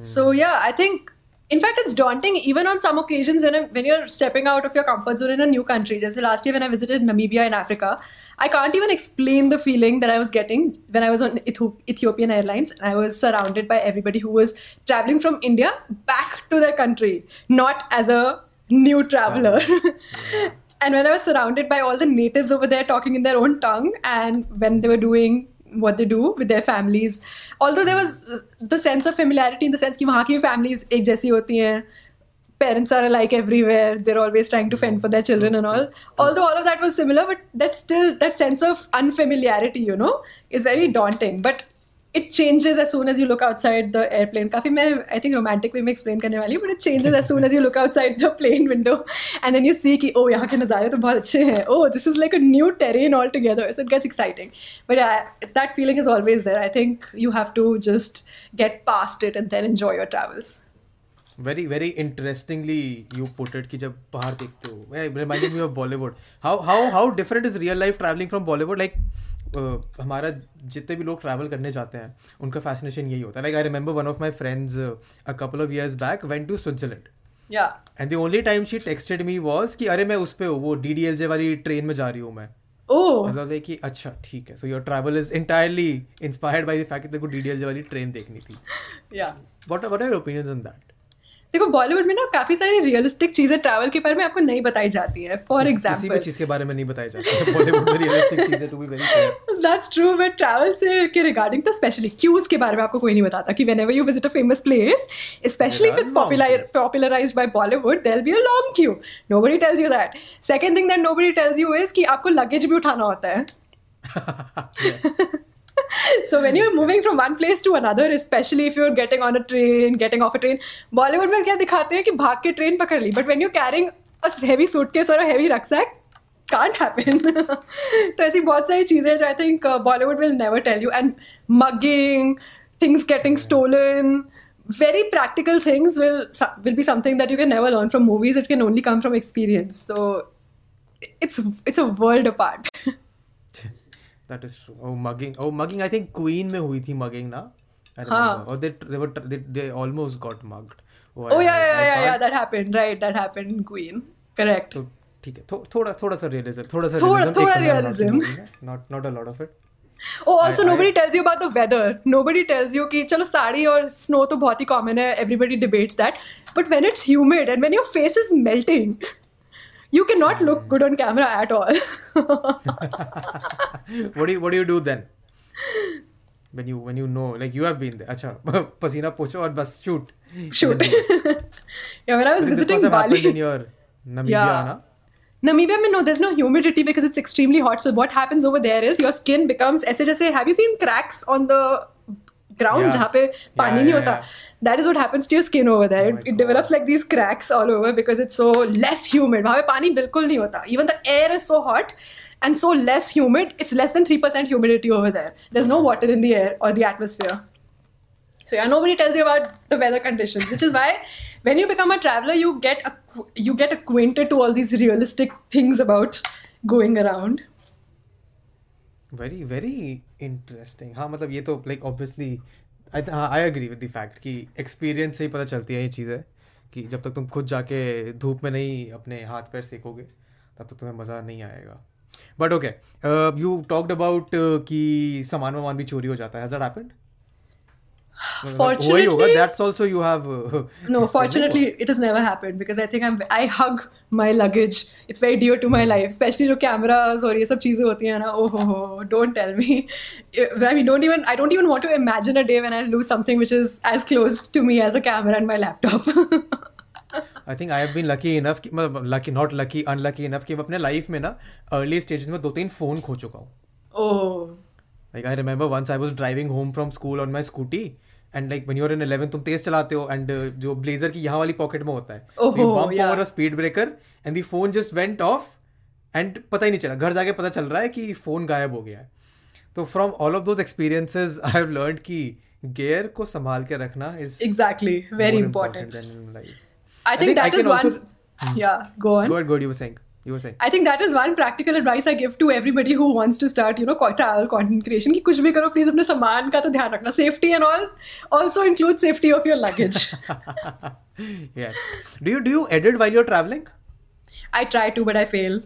So yeah, I think in fact it's daunting even on some occasions when, when you're stepping out of your comfort zone in a new country. Just last year when I visited Namibia in Africa, I can't even explain the feeling that I was getting when I was on Ethiopian Airlines and I was surrounded by everybody who was traveling from India back to their country, not as a new traveler. and when I was surrounded by all the natives over there talking in their own tongue, and when they were doing what they do with their families, although there was uh, the sense of familiarity in the sense कि वहाँ की families एक जैसी होती हैं parents are alike everywhere they're always trying to fend for their children and all although all of that was similar but that still that sense of unfamiliarity you know is very daunting but it changes as soon as you look outside the airplane काफ़ी मैं I think romantic way में explain करने वाली हूँ but it changes as soon as you look outside the plane window and then you see कि ओ यहाँ के नज़ारे तो बहुत अच्छे हैं. ओ this is like a new terrain altogether so it gets exciting but that feeling is always there I think you have to just get past it and then enjoy your travels very very interestingly you portrait की जब बाहर देखते हो Bollywood how how how different is real life travelling from Bollywood like हमारा जितने भी लोग travel करने जाते हैं उनका फैसिनेशन यही होता है। Like I remember one of my friends a couple of years back went to Switzerland yeah. And the only time she texted me was कि अरे मैं उस पे हूँ वो डी वाली ट्रेन में जा रही हूँ मैं. Oh. मतलब है कि अच्छा ठीक है so your travel is entirely inspired by the fact कि तेरे को डी वाली ट्रेन देखनी थी. What what are your opinions on that देखो बॉलीवुड में ना काफ़ी सारी रियलिस्टिक चीज़ें ट्रैवल के बारे में आपको नहीं बताई जाती है फॉर एग्ज़ाम्पल किसी चीज़ के बारे में नहीं बताई जाती ट्रैवल तो से के रिगार्डिंग तो स्पेशली क्यूज के बारे में आपको कोई नहीं बताता कि whenever you visit a famous place specially if it's popularise by Bollywood there be a long queue nobody tells you that second thing that nobody tells you is कि आपको लगेज भी उठाना होता है। so when you're moving from one place to another, especially if you're getting on a train, getting off a train, Bollywood में क्या दिखाते हैं कि भाग के ट्रेन पकड़ ली but when you're carrying a heavy suitcase or a heavy rucksack, can't happen. तो ऐसी बहुत सारी चीजें जो I think uh, Bollywood will never tell you and mugging, things getting stolen. Very practical things will will be something that you can never learn from movies. It can only come from experience. So it's it's a world apart. That is true. Oh, mugging. Oh, mugging. I think Queen में हुई थी mugging ना. हाँ. Or they they were they, they almost got mugged. Oh, Oh I- yeah, yeah, I yeah, yeah. That happened, right? That happened in Queen. Correct. तो ठीक है थो, थोड़ा थोड़ा सा realism थोड़ा सा थोड़ा- realism थोड़ा एक कमरा बना के realism. movie में, not not a lot of it Oh, also I- nobody I- tells you about the weather. Nobody tells you कि चलो साड़ी और snow तो बहुत ही common है. Everybody debates that. But when it's humid and when your face is melting, you cannot look good on camera at all. what do you what do you do then when you when you know like you have been there अच्छा पसीना पोछो और बस shoot Shoot. yeah, when I was this visiting must have happened Bali. in your Namibia Yeah. na Namibia में no, there's no humidity because it's extremely hot. So what happens over there is your skin becomes ऐसे जैसे have you seen cracks on the ground Yeah. जहाँ पे पानी Yeah, नहीं yeah, होता? yeah. That is what happens to your skin over there. Oh it, my it God. develops like these cracks all over because it's so less humid. वहाँ पे पानी बिल्कुल नहीं होता. Even the air is so hot and so less humid. It's less than three percent humidity over there. There's no water in the air or the atmosphere. So yeah, nobody tells you about the weather conditions, which is why when you become a traveler, you get acqu- you get acquainted to all these realistic things about going around. very very interesting हाँ मतलब ये तो like obviously I हाँ agree with the fact कि experience से ही पता चलती है ये चीज़ें कि जब तक तुम खुद जाके धूप में नहीं अपने हाथ पैर सेकोगे, तब तक तुम्हें मज़ा नहीं आएगा। But okay you talked about कि सामान वामान भी चोरी हो जाता है। हैज़ दैट हैपेंड हुआ ही होगा Fortunately- that's also you No, fortunately, it has never happened because I think I'm I hug my luggage. It's very dear to my life, especially जो cameras और ये सब चीज़ें होती हैं ना. Oh ho ho! Don't tell me. I mean, don't even I don't even want to imagine a day when I lose something which is as close to me as a camera and my laptop. I think I have been lucky enough कि मतलब lucky not lucky unlucky enough कि मैं अपने life में ना early stages में दो तीन फ़ोन खो चुका हूँ oh. Like I remember once I was driving home from school on my and like one year in eleven तुम तेज चलाते हो एंड uh, जो ब्लेजर की यहाँ वाली पॉकेट में होता है। Speed breaker and the phone just went off and पता ही नहीं चला। घर जाके पता चल रहा है कि फ़ोन गायब हो गया है। तो from all of those experiences I have learn की गेयर को संभाल के रखना is actually very important I think you saying on. go ahead go ahead, you were saying you were saying I think that is one practical advice I give to everybody who wants to start, you know, co- travel content creation. कि कुछ भी करो please अपने सामान का तो ध्यान रखना safety and all. Also include safety of your luggage. yes do you do you edit while you're traveling I try to, but I fail.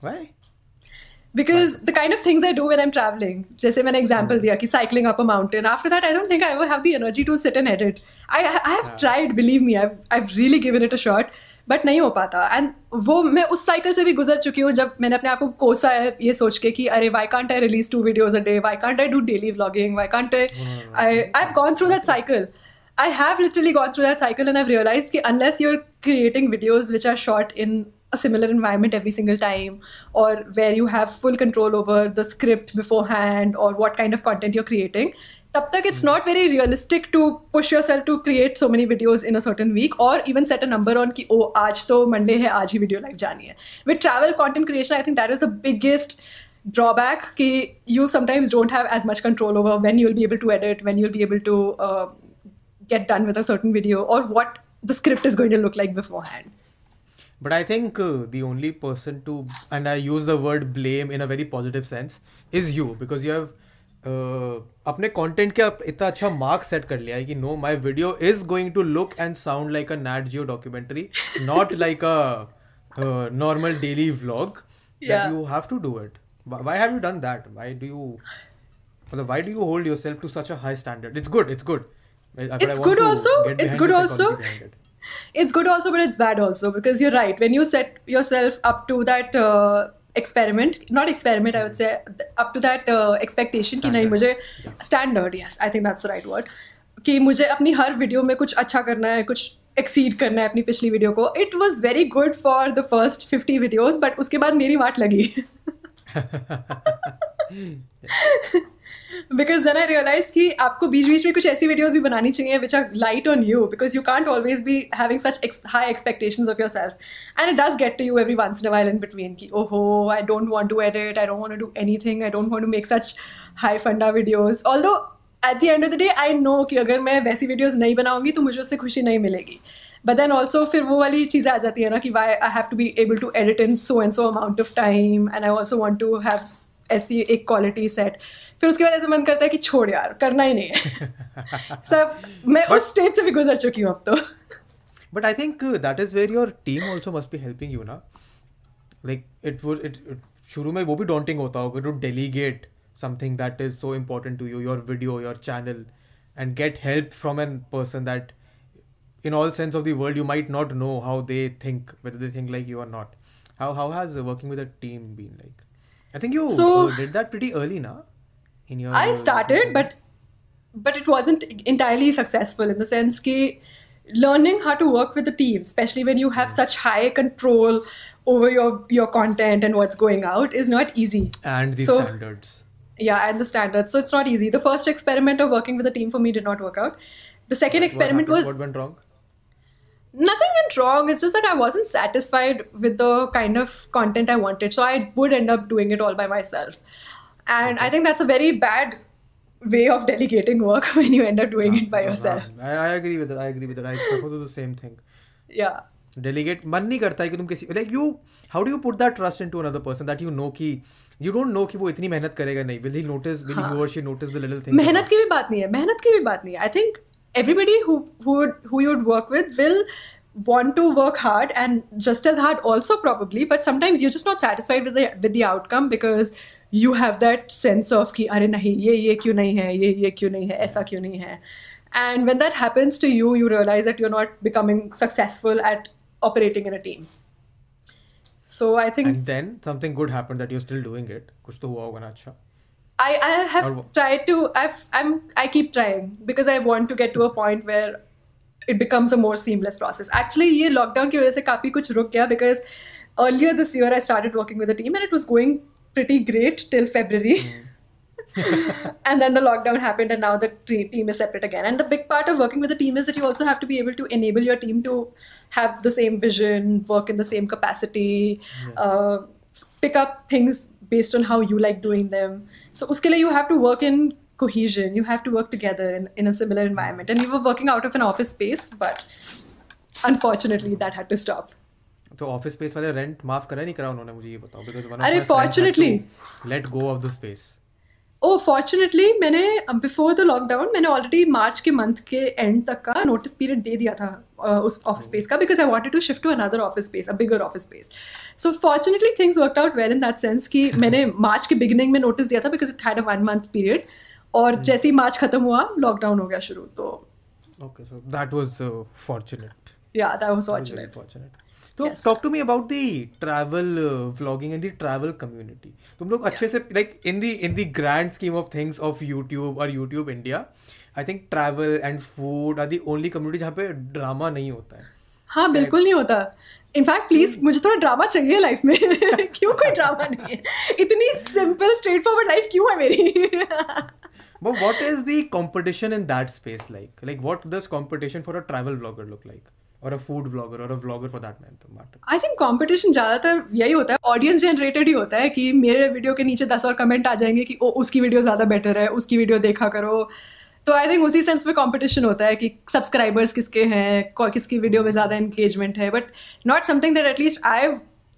why Because the kind of things I do when I'm traveling, जैसे मैंने example दिया कि cycling up a mountain. After that, I don't think I ever have the energy to sit and edit. I I have tried, believe me, I've I've really given it a shot, But नहीं हो पाता. And वो मैं उस cycle से भी गुजर चुकी हूँ जब मैंने अपने आप को कोसा है ये सोच के कि अरे why can't I release two videos a day why can't I do daily vlogging why can't I I have gone through that cycle I have literally gone through that cycle and I realise कि unless you are creating videos which are shot in a similar environment every single time और where you have full control over the script beforehand और what kind of content you're creating tab tak it's not very realistic to push yourself to create so many videos in a certain week or even set a number on ki oh aaj to monday hai aaj video live jani with travel content creation i think that is the biggest drawback ki you sometimes don't have as much control over when you'll be able to edit when you'll be able to uh, get done with a certain video or what the script is going to look like beforehand. But I think uh, the only person to, and I use the word blame in a very positive sense, is you because you have अपने content के इतना अच्छा mark set कर लिया है कि no my video is going to look and sound like a Nat Geo documentary not like a normal daily vlog that you have to do it why have you done that why do you मतलब why do you hold yourself to such a high standard it's good it's good it's good also it's good also it's good also but it's bad also because you are right when you set yourself up to that experiment not experiment I would say up to that expectation कि नहीं मुझे standard yes I think that's right word कि मुझे अपनी हर video में कुछ अच्छा करना है कुछ एक्सीड करना है अपनी पिछली वीडियो को it was very good for the first fifty videos but उसके बाद मेरी वाट लगी। बिकॉज़ देन आई रियलाइज़ की आपको बीच बीच में कुछ ऐसी वीडियोज़ भी बनानी चाहिए which are light on you because you can't always be having such high expectation of yourself and it does get to you every once while in between की ओ हो I don't want to edit I don't want do anything I don't want to make such high फंडा videos although at the end of the day I know कि अगर मैं वैसी videos नहीं बनाऊँगी तो मुझे उससे खुशी नहीं मिलेगी। बट दैन ऑल्सो फिर वो वाली चीज़ें आ जाती है ना कि why I have to be able to edit in so and so amount of time and I also want to have ऐसी एक क्वालिटी सेट फिर उसके बाद ऐसे मन करता है कि छोड़ यार करना ही नहीं है। सब मैं उस स्टेज से भी गुजर चुकी हूँ अब तो। But I think that is where your team also must भी हेल्पिंग यू ना लाइक इट वो इट शुरू में वो भी डोंटिंग होता होगा to delegate something that is so important to you your video your channel and get help from an person that in all sense of the world you might not know how they think whether they think like you are not how how has working with a team been like I think you did that pretty early ना In your I started, but but it wasn't entirely successful in the sense that learning how to work with the team, especially when you have such high control over your your content and what's going out, is not easy. and the So- standards. Yeah, and the standards. So it's not easy. The first experiment of working with a team for me did not work out. The second What experiment was what went wrong. nothing went wrong. It's just that I wasn't satisfied with the kind of content I wanted. So I would end up doing it all by myself And I think that's a very bad way of delegating work when you end up doing it by yourself. I, I agree with that. I agree with that. I suffer to the same thing. Yeah. Delegate मन नहीं करता है कि तुम किसी like you how do you put that trust into another person that you know कि you don't know कि वो इतनी मेहनत करेगा नहीं will he notice will he or she notice the little things मेहनत की भी बात नहीं है मेहनत की भी बात नहीं है I think everybody who who would who you would work with will want to work hard and just as hard also probably but sometimes you're just not satisfied with the with the outcome because you have that sense of कि अरे नहीं ये ये क्यों नहीं है ये ये क्यों नहीं है ऐसा क्यों नहीं है and when that happens to you you realize that you're not becoming successful at operating in a team so i think and then something good happened that you're still doing it कुछ तो हुआ होगा ना अच्छा I, I have Or- tried to I've I'm I keep trying because I want to get to a point where it becomes a more seamless process. Actually, ये lockdown की वजह से काफी कुछ रुक गया because earlier this year I started working with a team and it was going pretty great till February. and then the lockdown happened and now the team is separate again. And the big part of working with a team is that you also have to be able to enable your team to have the same vision work in the same capacity uh, pick up things based on how you like doing them. So uske liye you have to work in cohesion. You have to work together in, in a similar environment. And we were working out of an office space but unfortunately that had to stop तो office space वाले rent माफ़ करा नहीं करा उन्होंने मुझे ये बताओ बिकॉज़ वन अरे, fortunately. Let go of the space oh fortunately मैंने बिफोर द लॉकडाउन मैंने ऑलरेडी मार्च के मंथ के एंड तक का नोटिस पीरियड दे दिया था uh, उस ऑफ़िस स्पेस का because I wanted to shift to another office space a bigger office space so fortunately things worked out well in that sense कि मैंने मार्च के बिगिनिंग में नोटिस दिया था because it had a one month period और जैसे ही मार्च खत्म हुआ लॉकडाउन हो गया शुरू तो okay so that was fortunate yeah that was fortunate तो talk to me about the travel vlogging and the travel community तुम लोग अच्छे से like in the in the grand scheme of things of YouTube और YouTube India I think travel and food are the only community जहाँ पे drama नहीं होता है। हाँ बिल्कुल नहीं होता। इनफैक्ट प्लीज़ मुझे थोड़ा ड्रामा चाहिए लाइफ में। क्यों कोई ड्रामा नहीं है? इतनी सिंपल स्ट्रेट फॉरवर्ड लाइफ क्यों है मेरी? But what is the competition in that space like like what does competition for a travel blogger look like Or a food blogger और a vlogger for that matter I think competition ज़्यादातर यही होता है audience generated ही होता है कि मेरे वीडियो के नीचे दस और कमेंट आ जाएँगे कि, ओ, उसकी वीडियो ज़्यादा बेटर है, उसकी वीडियो देखा करो. तो आई थिंक उसी सेंस में कंपटीशन होता है कि सब्सक्राइबर्स किसके हैं किसकी वीडियो में ज़्यादा एंगेजमेंट है but not something that at least I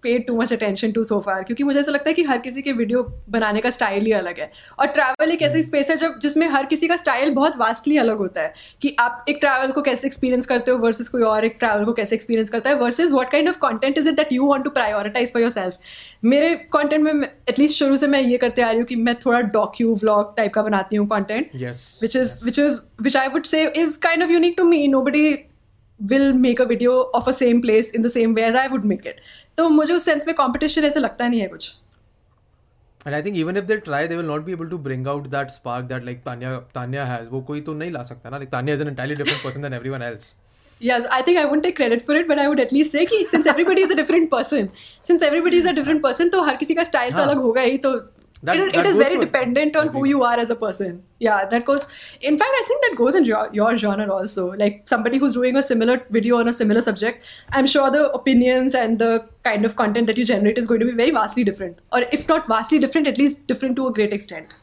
paid too much attention to so far क्योंकि मुझे ऐसा लगता है कि हर किसी के वीडियो बनाने का स्टाइल ही अलग है और ट्रैवल एक ऐसी स्पेस है जब जिसमें हर किसी का स्टाइल बहुत वास्टली अलग होता है कि आप एक ट्रैवल को कैसे एक्सपीरियंस करते हो वर्सेस कोई और एक ट्रैवल को कैसे एक्सपीरियंस करता है versus what kind of content is it that you want to prioritise for yourself मेरे कंटेंट में एटलीस्ट शुरू से मैं ये करते आ रही हूँ कि मैं थोड़ा डॉक्यू व्लॉग टाइप का बनाती हूँ Yes, which is yes. which is which I would say is kind of unique to me. Nobody will make a video of a same place in the same way as I would make it. तो मुझे उस sense में competition ऐसे लगता नहीं है कुछ And I think even if they try, they will not be able to bring out that spark that like Tanya Tanya has. वो कोई तो नहीं ला सकता ना. Like Tanya is an entirely different person than everyone else. Yes, I think I wouldn't take credit for it, but I would at least say कि since everybody is a different person, since everybody is a different person, तो हर किसी का style तो हाँ. अलग होगा ही तो That- it, that it is goes very for- dependent on who Agreed. you are as a person. Yeah, that goes. In fact, I think that goes in your, your genre also. Like somebody who's doing a similar video on a similar subject, I'm sure the opinions and the kind of content that you generate is going to be very vastly different, or if not vastly different, at least different to a great extent.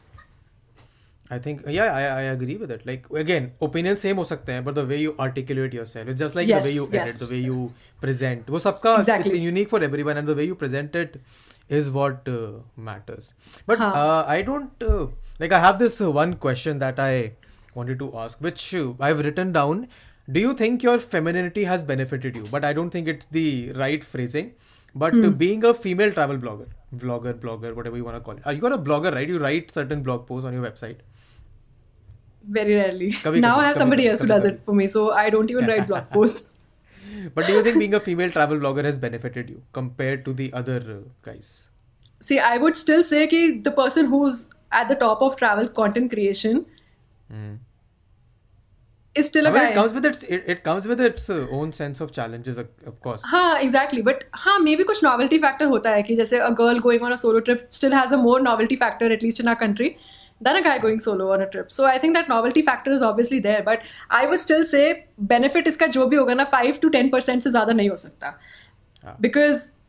I think yeah, I, I agree with it. Like again, opinions same हो सकते हैं, but the way you articulate yourself, it's just like Yes, the way you yes. edit, the way you present. वो सबका Exactly. it's unique for everyone, and the way you present it is what uh, matters. But huh. uh, i don't uh, like i have this uh, one question that i wanted to ask which uh, i've written down. Do you think your femininity has benefited you? But i don't think it's the right phrasing. But uh, hmm. being a female travel blogger vlogger blogger whatever you want to call it. Are you got a blogger right? You write certain blog posts on your website. Very rarely. Kabhi, now kabhi, i have kabhi, somebody else who does it for me so i don't even write blog posts But do you think being a female travel blogger has benefited you compared to the other uh, guys? See, I would still say that the person who's at the top of travel content creation is still a I mean, guy. it comes with its it, it comes with its uh, own sense of challenges, of, of course. हाँ exactly but हाँ मे भी कुछ novelty factor होता है कि जैसे a girl going on a solo trip still has a more novelty factor at least in our country Than a guy going solo on a trip. So I think that novelty factor is obviously there. But I would still say benefit इसका जो भी होगा ना five to ten percent से ज़्यादा नहीं हो सकता हाँ.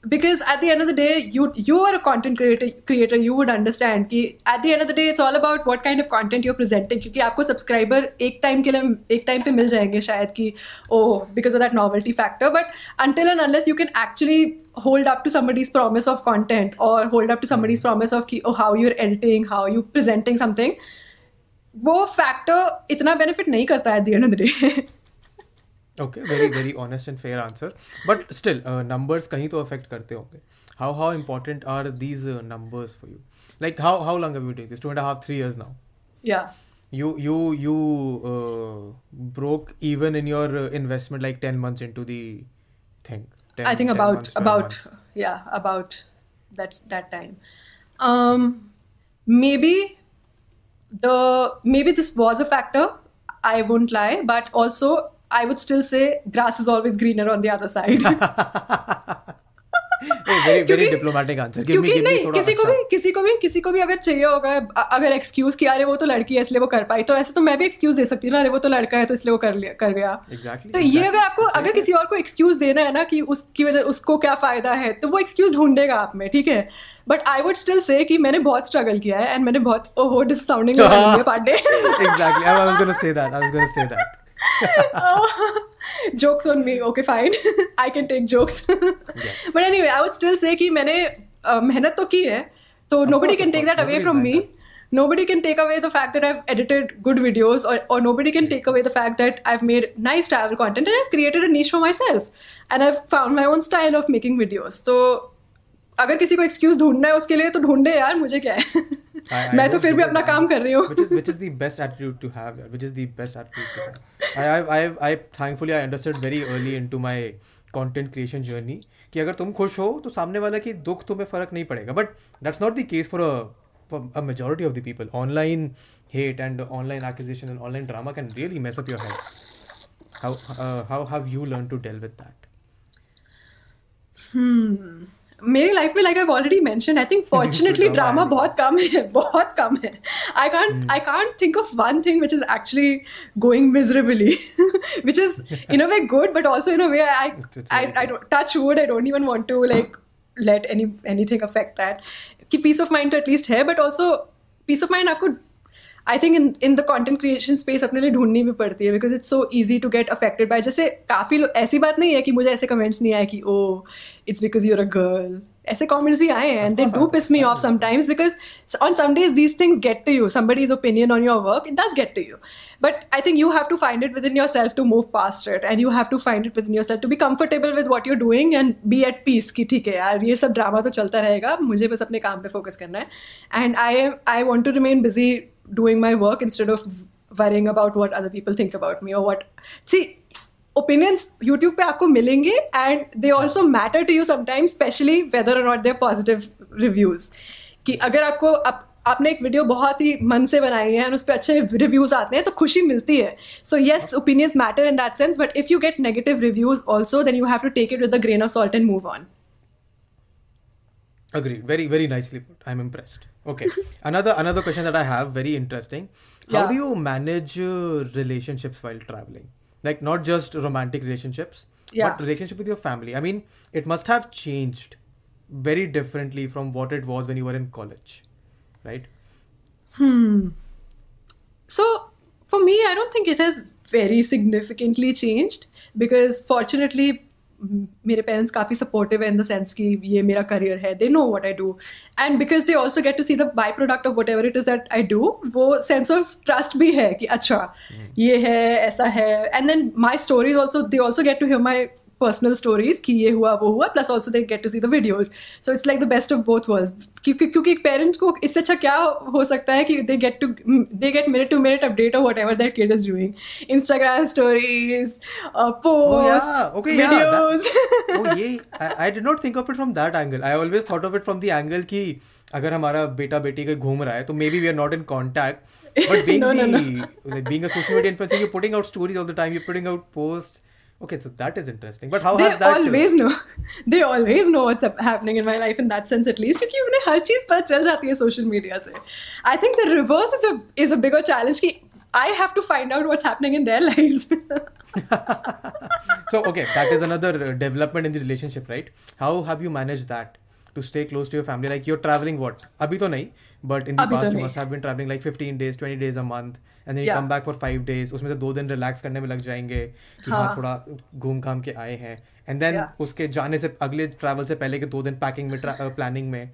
Because at the end of the day you you are a content creator creator you would understand कि at the end of the day it's all about what kind of content you're presenting क्योंकि आपको subscriber एक time के लिए एक time पे मिल जाएँगे शायद कि oh because of that novelty factor but until and unless you can actually hold up to somebody's promise of content or hold up to somebody's promise of कि oh how you're editing how you presenting something वो factor इतना benefit नहीं करता है at the end of the day Okay, very very honest and fair answer. But still, uh, numbers कहीं तो affect करते होंगे. How how important are these uh, numbers for you? Like how how long have you been doing this? Two and a half, three years now. yeah You you you uh, broke even in your uh, investment like ten months into the thing. 10, I think 10 about months, 12 about months. yeah about that's that time. Um, maybe the maybe this was a factor. I won't lie, but also I would still say grass is always greener on the other side. Very very diplomatic answer. Give क्योंकि me give नहीं थोड़ा किसी को भी किसी को भी किसी को भी अगर चाहिए होगा अगर एक्सक्यूज कि अरे वो तो लड़की है इसलिए वो कर पाई। तो ऐसे तो मैं भी एक्सक्यूज दे सकती हूँ ना अरे वो तो लड़का है तो इसलिए वो कर लिया कर गया। Exactly, तो ये अगर आपको अगर किसी और को एक्सक्यूज देना है ना कि उसकी वजह उसको क्या फ़ायदा है तो वो एक्सक्यूज ढूंढेगा आप में ठीक है? But I would still say कि मैंने बहुत स्ट्रगल किया है एंड मैंने बहुत ओहो sounding Pandey. Exactly. Jokes on me okay fine I can take jokes but anyway I would still say कि मैंने मेहनत तो की है तो nobody can take that away from me nobody can take away the fact that I've edited good videos और nobody can take away the fact that I've made nice travel content and I've created niche for myself and I've found my own style of making videos तो अगर किसी को excuse ढूंढना है उसके लिए तो ढूंढे यार मुझे क्या है? मैं तो फिर भी अपना काम कर रही हूँ। I I I I thankfully I understood very early into my content creation journey कि अगर तुम खुश हो तो सामने वाला की दुख तुम्हें फ़र्क नहीं पड़ेगा but that's not the case for a for a majority of the people online hate and online accusation and online drama can really mess up your head how uh, how have you learned to deal with that मेरी life में like I already mention I think fortunately drama बहुत कम है बहुत कम है। I can't I can't think of one thing which is actually going miserably which is in a way good but also in a way I touch wood I don't even want to like let any anything affect that कि peace of mind तो at least है but also peace of mind आपको I think in in the content creation space अपने लिए ढूंढनी भी पड़ती है because it's so easy to get affected by जैसे काफ़ी ऐसी बात नहीं है कि मुझे ऐसे कमेंट्स नहीं आए कि ओ it's because you're a girl ऐसे कॉमेंट्स भी आए हैं they do piss me off sometimes because on some days these things get to you somebody is opinion on your work it does get to you but I think you have to find it within yourself to move past it and you have to find it within yourself to be comfortable with what you doing and be at peace की ठीक है यार ये सब drama तो चलता रहेगा मुझे बस अपने काम पर फोकस करना है. And I I want to remain busy doing my work instead of worrying about what other people think about me और वट सी ओपिनियंस यूट्यूब पे आपको मिलेंगे and they also matter to you sometimes specially whether not their positive reviews कि अगर आपको आप, आपने एक वीडियो बहुत ही मन से बनाई है एंड उस पर अच्छे रिव्यूज़ आते हैं तो खुशी मिलती है। So yes opinions matter in that sense but if you get negative reviews also then you have to take it with grain of salt and move on agree very very nicely put. I'm impressed. Okay. Another another question that i have very interesting. Yeah. do you manage uh, relationships while traveling? Like not just romantic relationships, Yeah. but relationship with your family. I mean, it must have changed very differently from what it was when you were in college, right? Hmm. So for me, I don't think it has very significantly changed because fortunately मेरे parents काफ़ी supportive है in the sense कि ये मेरा career है they know what I do and because they also get to see the by product of whatever it is that I do वो sense of trust भी है कि अच्छा hmm. ये है ऐसा है. And then my stories also they also get to hear my personal stories कि ये हुआ वो हुआ plus also they get to see videos so it's like the best of both world क्योंकि एक पेरेंट्स को इससे अच्छा क्या हो सकता है कि they get to they get minute to minute update of whatever that kid is doing Instagram stories post I of it from that angle I always thought of it from the angle की अगर हमारा बेटा बेटी कहीं घूम रहा है तो maybe we are not in contact but being social media influencer you putting out stories all the time you putting out post Okay, so that is interesting. But how they has that? always know they always know what's up- happening in my life in that sense at least क्योंकि उन्हें हर चीज पता चल जाती है social media से I think the reverse is a is a bigger challenge कि I have to find out what's happening in their lives so okay, that is another uh, development in the relationship, right? How have you managed that to stay close to your family? Like you're traveling what? अभी तो नहीं, But in been travelling like fifteen days twenty days a month and you come back for five days उसमें से दो दिन relax करने में लग जाएँगे कि हाँ, हाँ थोड़ा घूम घाम के आए हैं। एंड देन उसके जाने से अगले ट्रैवल से पहले के दो दिन पैकिंग में प्लानिंग uh, में।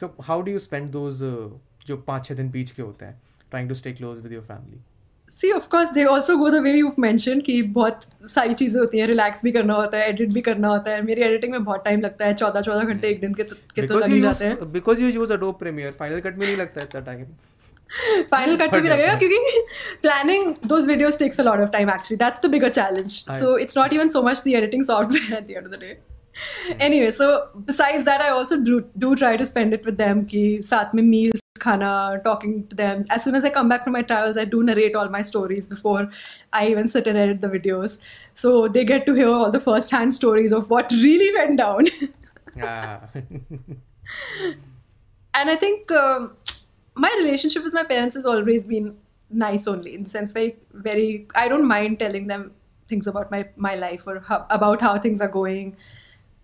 So how do you spend those जो पाँच छः दिन बीच के होते हैं trying to stay close with your family See, of course, they also go the way you've mentioned कि बहुत सारी चीज़ें होती हैं रिलैक्स भी करना होता है एडिट भी करना होता है। मेरी एडिटिंग में बहुत टाइम लगता है चौदह चौदह घंटे एक दिन के तो, के तो लग ही जाते हैं। because you use Adobe Premiere, Final Cut में नहीं लगता इतना time. फाइनल कट में भी लगेगा क्योंकि planning those videos takes a lot of time actually that's the bigger challenge so it's not even so much the editing software at the end of the day anyway so besides that I also do try to spend it with them कि साथ में meals khana, talking to them. As soon as I come back from my travels, I do narrate all my stories before I even sit and edit the videos. So they get to hear all the first hand stories of what really went down. ah. and I think um, my relationship with my parents has always been nice only in the sense very very i don't mind telling them things about my my life or how, about how things are going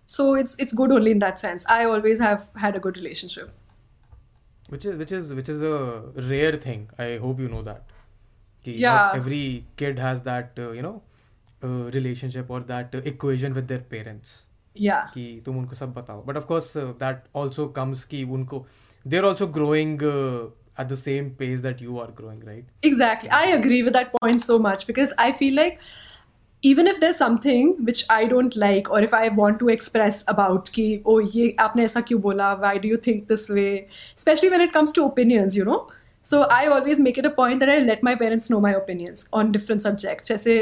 so it's it's good only in that sense i always have had a good relationship which is which is which is a rare thing i hope you know that कि not Yeah. every kid has that uh, you know uh, relationship or that uh, equation with their parents yeah कि तुम उनको सब बताओ but of course uh, that also comes कि उनको they're also growing uh, at the same pace that you are growing right Exactly. I agree with that point so much because I feel like even if there's something which I don't like or if I want to express about ki oh ye aapne aisa kyun bola why do you think this way? Especially when it comes to opinions you know? So I always make it a point that I let my parents know my opinions on different subjects. Jaise,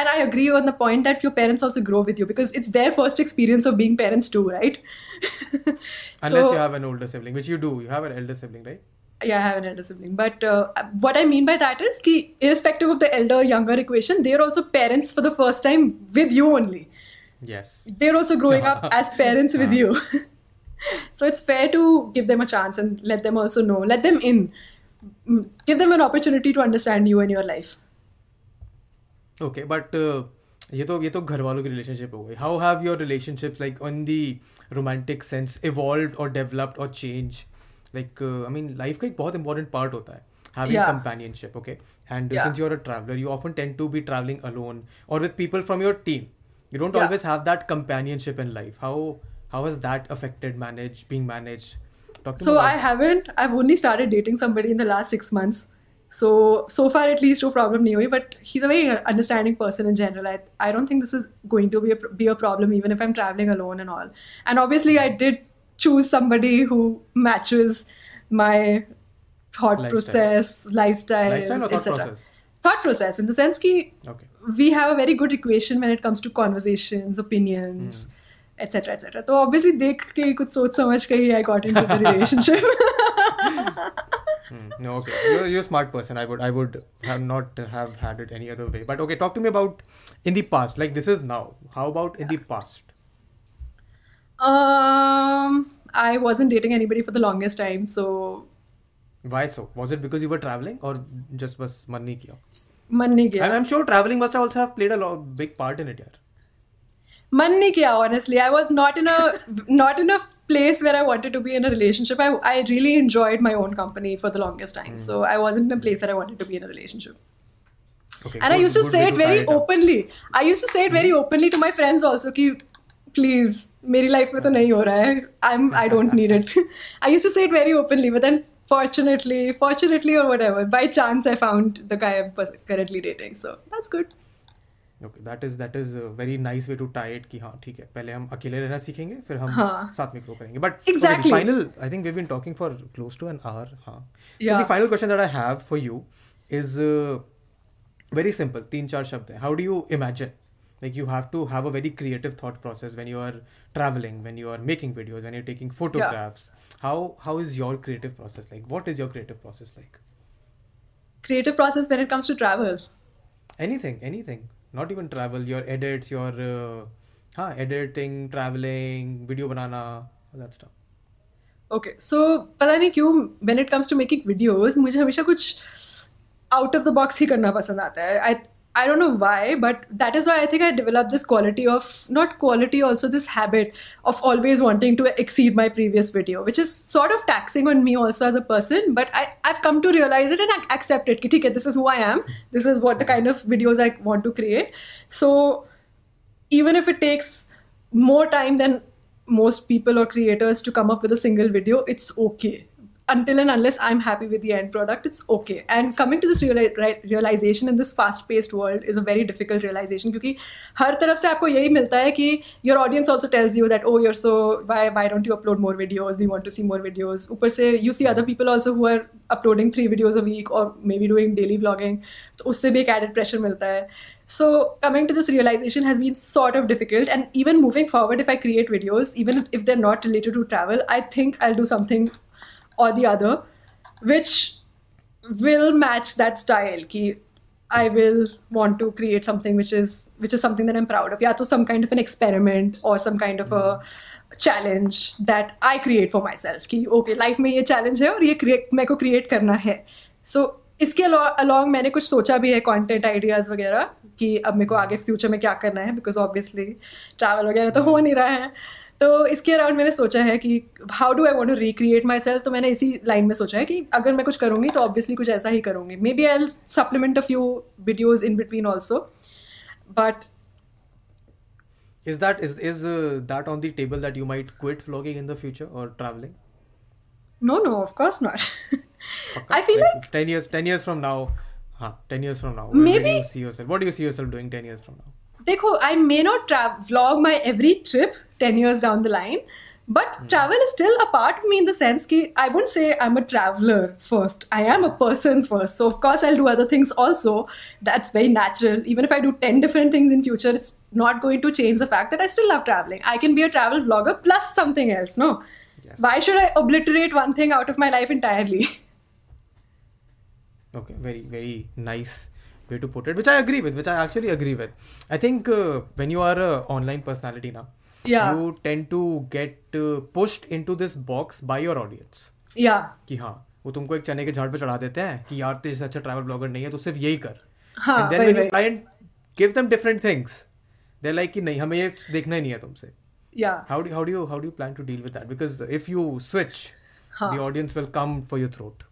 and I agree on the point that your parents also grow with you because it's their first experience of being parents too right? Unless So- you have an older sibling which you do. You have an elder sibling right yeah, I have an elder sibling. But uh, what I mean by that is ki, irrespective of the elder younger equation, they are also parents for the first time with you only. yes They're also growing up as parents with you. so it's fair to give them a chance and let them also know, let them in, Mm, give them an opportunity to understand you and your life. Okay but ये तो ये तो घर वालों की relationship हो गई how have your relationships like on the romantic sense evolve और डेवलप्ड और change like I mean life का एक बहुत इंपॉर्टेंट पार्ट होता है having Yeah. companionship okay and uh, Yeah. since you're a traveler you often tend to be traveling alone or with people from your team you don't Yeah. always have that companionship in life how how has that affected managed being managed Talk to me So about I haven't. I've only started dating somebody in the last six months. So so far at least no problem nahi hui, But he's a very understanding person in general. I I don't think this is going to be a, be a problem even if I'm traveling alone and all. And obviously I did choose somebody who matches my thought Lifestyle. process, lifestyle, Lifestyle or thought etc. process? Thought process in the sense ki okay we have a very good equation when it comes to conversations, opinions, Hmm. etc. etc. तो obviously देख के कुछ सोच समझ के ही I got into the relationship. Hmm, no, okay. You're, you're a smart person. I would I would have not have had it any other way. But okay, talk to me about in the past. Like this is now. How about in the past? um, I wasn't dating anybody for the longest time, so Why so? Was it because you were traveling or just was मन नहीं किया? मन नहीं किया I'm, I'm sure traveling must also have played a lot, big part in it, yaar. मन नहीं किया honestly i was not in a not in a place where i wanted to be in a relationship i, I really enjoyed my own company for the longest time so i wasn't in a place where i wanted to be in a relationship Okay. and i good- used to good say way it to tie very it up. openly i used to say it very openly to my friends also कि please मेरी life में तो नहीं हो रहा है i'm i don't need it i used to say it very openly but then fortunately fortunately or whatever by chance i found the guy i'm currently dating so that's good Okay, that is that is a very nice way to tie it कि हाँ ठीक है पहले हम अकेले रहना सीखेंगे फिर हम हाँ. साथ में ग्रो करेंगे but Exactly. final I think we've been talking for close to an hour हाँ the final question that I have for you is uh, very simple तीन चार शब्द हैं how do you imagine like you have to have a very creative thought process when you are traveling when you are making videos when you're taking photographs how how is your creative process like what is your creative process like creative process when it comes to travel anything anything not even travel your edits your uh, हाँ editing traveling video banana all that stuff okay so पता नहीं क्यों when it comes to making videos मुझे हमेशा कुछ out of the box ही करना पसंद आता है आई I don't know why, but that is why I think I developed this quality of not quality, also this habit of always wanting to exceed my previous video, which is sort of taxing on me also as a person. But I, I've come to realize it and I accept it. Okay, this is who I am. This is what the kind of videos I want to create. So even if it takes more time than most people or creators to come up with a single video, it's okay Until and unless I'm happy with the end product, it's okay. And coming to this reali- right- realization in this fast-paced world is a very difficult realization क्योंकि हर तरफ से आपको यही मिलता है कि your audience also tells you that oh you're so why why don't you upload more videos? We want to see more videos. ऊपर से you see other people also who are uploading three videos a week or maybe doing daily vlogging. तो उससे भी एक added pressure मिलता है. So coming to this realization has been sort of difficult. And even moving forward, if I create videos, even if they're not related to travel, I think I'll do something or the other, which will match that style. Ki I will want to create something which is which is something that I'm proud of. Yeah, so some kind of an experiment or some kind of a challenge that I create for myself. कि okay, life में ये challenge है और ये create मेरे को create करना है. So इसके अलॉन्ग मैंने कुछ सोचा भी है कंटेंट आइडियाज़ वगैरह कि अब मेरे को आगे फ्यूचर में क्या करना है बिकॉज़ ऑब्वियसली ट्रैवल वगैरह तो हो नहीं रहा है तो इसके अराउंड मैंने सोचा है कि how do I want to recreate myself तो मैंने इसी लाइन में सोचा है कि अगर मैं कुछ करूँगी तो ऑब्वियसली कुछ ऐसा ही करूँगी maybe I supplement a few videos in between also but is that is is uh, that on the table that you might quit vlogging in the future or traveling no no of course not Pakka? I feel if 10 years 10 years from now huh, 10 years from now Maybe- you see yourself what do you see yourself doing 10 years from now देखो I may not vlog my every trip 10 years down the line but travel is still a part of me in the sense ki i wouldn't say i'm a traveler first i am a person first so of course i'll do other things also that's very natural even if i do 10 different things in future it's not going to change the fact that i still love traveling i can be a travel vlogger plus something else no Yes. why should i obliterate one thing out of my life entirely okay very very nice way to put it which i agree with which i actually agree with i think uh, when you are a online personality now Yeah. you tend to get uh, pushed into this box by your audience yeah कि हाँ वो तुमको एक चने के झाड़ पे चढ़ा देते हैं कि यार तेरे से अच्छा ट्रैवल ब्लॉगर नहीं है तो सिर्फ़ यही कर हाँ, and then वही, when you वही। try and give them different things they're like कि नहीं हमें ये देखना ही नहीं है तुमसे yeah how do how do you how do you plan to deal with that because if you switch हाँ. the audience will come for your throat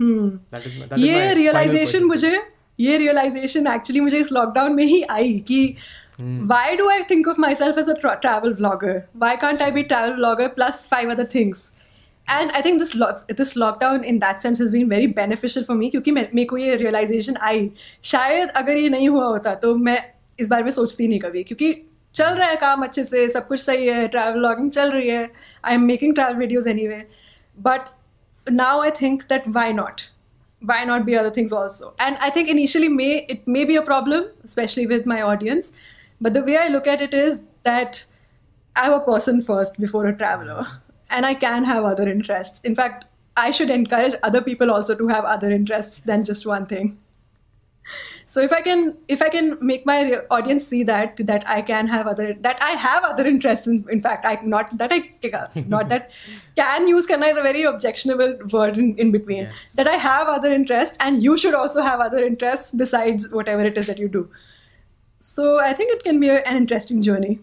hmm that is my, that is my ये realisation मुझे ये realisation actually मुझे इस lockdown में ही आई कि why do I think of myself as a travel blogger why can't I be travel blogger plus five other things and I think this this lockdown in that sense is been very beneficial for me क्योंकि मेरे को ये realisation आई। शायद अगर ये नहीं हुआ होता तो मैं इस बारे में सोचती नहीं कभी क्योंकि चल रहा है काम अच्छे से सब कुछ सही है ट्रैवल ब्लॉगिंग चल रही है। I am making travel videos anyway but now I think that why not Why not be other things also? And I think initially may it may be a problem, especially with my audience. But the way I look at it is that I'm a person first before a traveler. And I can have other interests. In fact, I should encourage other people also to have other interests than just one thing so if i can if i can make my audience see that that i can have other that i have other interests in, in fact i not that i not that can use karna is a very objectionable word in, in between Yes. that i have other interests and you should also have other interests besides whatever it is that you do so i think it can be a, an interesting journey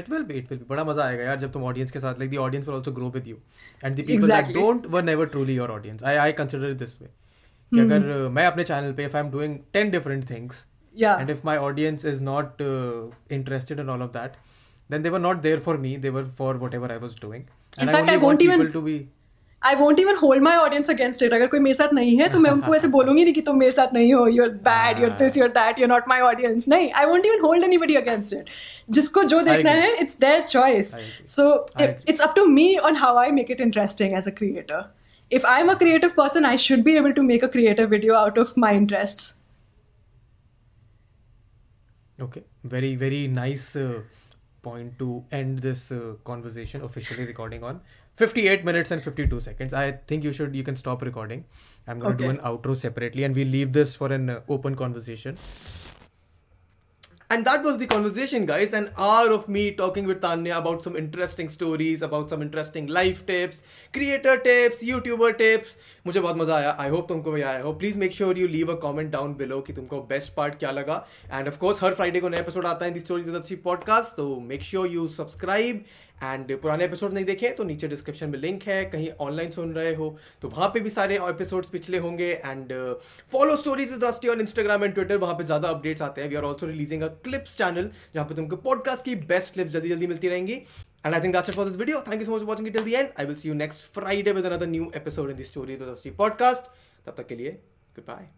It will be, it will be. बड़ा मजा आएगा यार जब तुम audience के साथ like the audience will also grow with you and the people Exactly. that don't were never truly your audience. I I consider it this way कि अगर uh, मैं अपने चैनल पे I'm doing 10 different things yeah and if my audience is not uh, interested in all of that then they were not there for me they were for whatever I was doing and In fact, only I won't want people even- to be I won't even hold my audience against it अगर कोई मेरे साथ नहीं है तो मैं उनको ऐसे बोलूँगी नहीं कि तुम मेरे साथ नहीं हो you're bad you're this you're that you're not my audience नहीं I won't even hold anybody against it जिसको जो देखना. है it's their choice. So. It's up to me on how I make it interesting as a creator if i'm a creative person i should be able to make a creative video out of my interests Okay, very very nice uh, point to end this uh, conversation. Officially recording on 58 minutes and 52 seconds. I think you should you can stop recording. I'm gonna do an outro separately, and we'll leave this for an uh, open conversation. And that was the conversation, guys. An hour of me talking with Tanya about some interesting stories, about some interesting life tips, creator tips, YouTuber tips. मुझे बहुत मजा आया. I hope तुमको भी आया हो. Please make sure you leave a comment down below कि तुमको best part क्या लगा. And of course her Friday को नया episode आता है in the Stories with अच्छी podcast. तो make sure you subscribe. and पुराने एपिसोड नहीं देखे तो नीचे डिस्क्रिप्शन में लिंक है, कहीं ऑनलाइन सुन रहे हो तो वहाँ पे भी सारे एपिसोड्स पिछले होंगे and follow stories with Rusty on Instagram and Twitter वहाँ पे ज़्यादा अपडेट्स आते हैं। We are also releasing a clips channel जहाँ पे तुमको पॉडकास्ट की बेस्ट क्लिप्स जल्दी जल्दी मिलती रहेंगी। And I think that's for this video thank you so much watching till the end I will see you next Friday with another new episode in the story with Rusty podcast तब तक के लिए good bye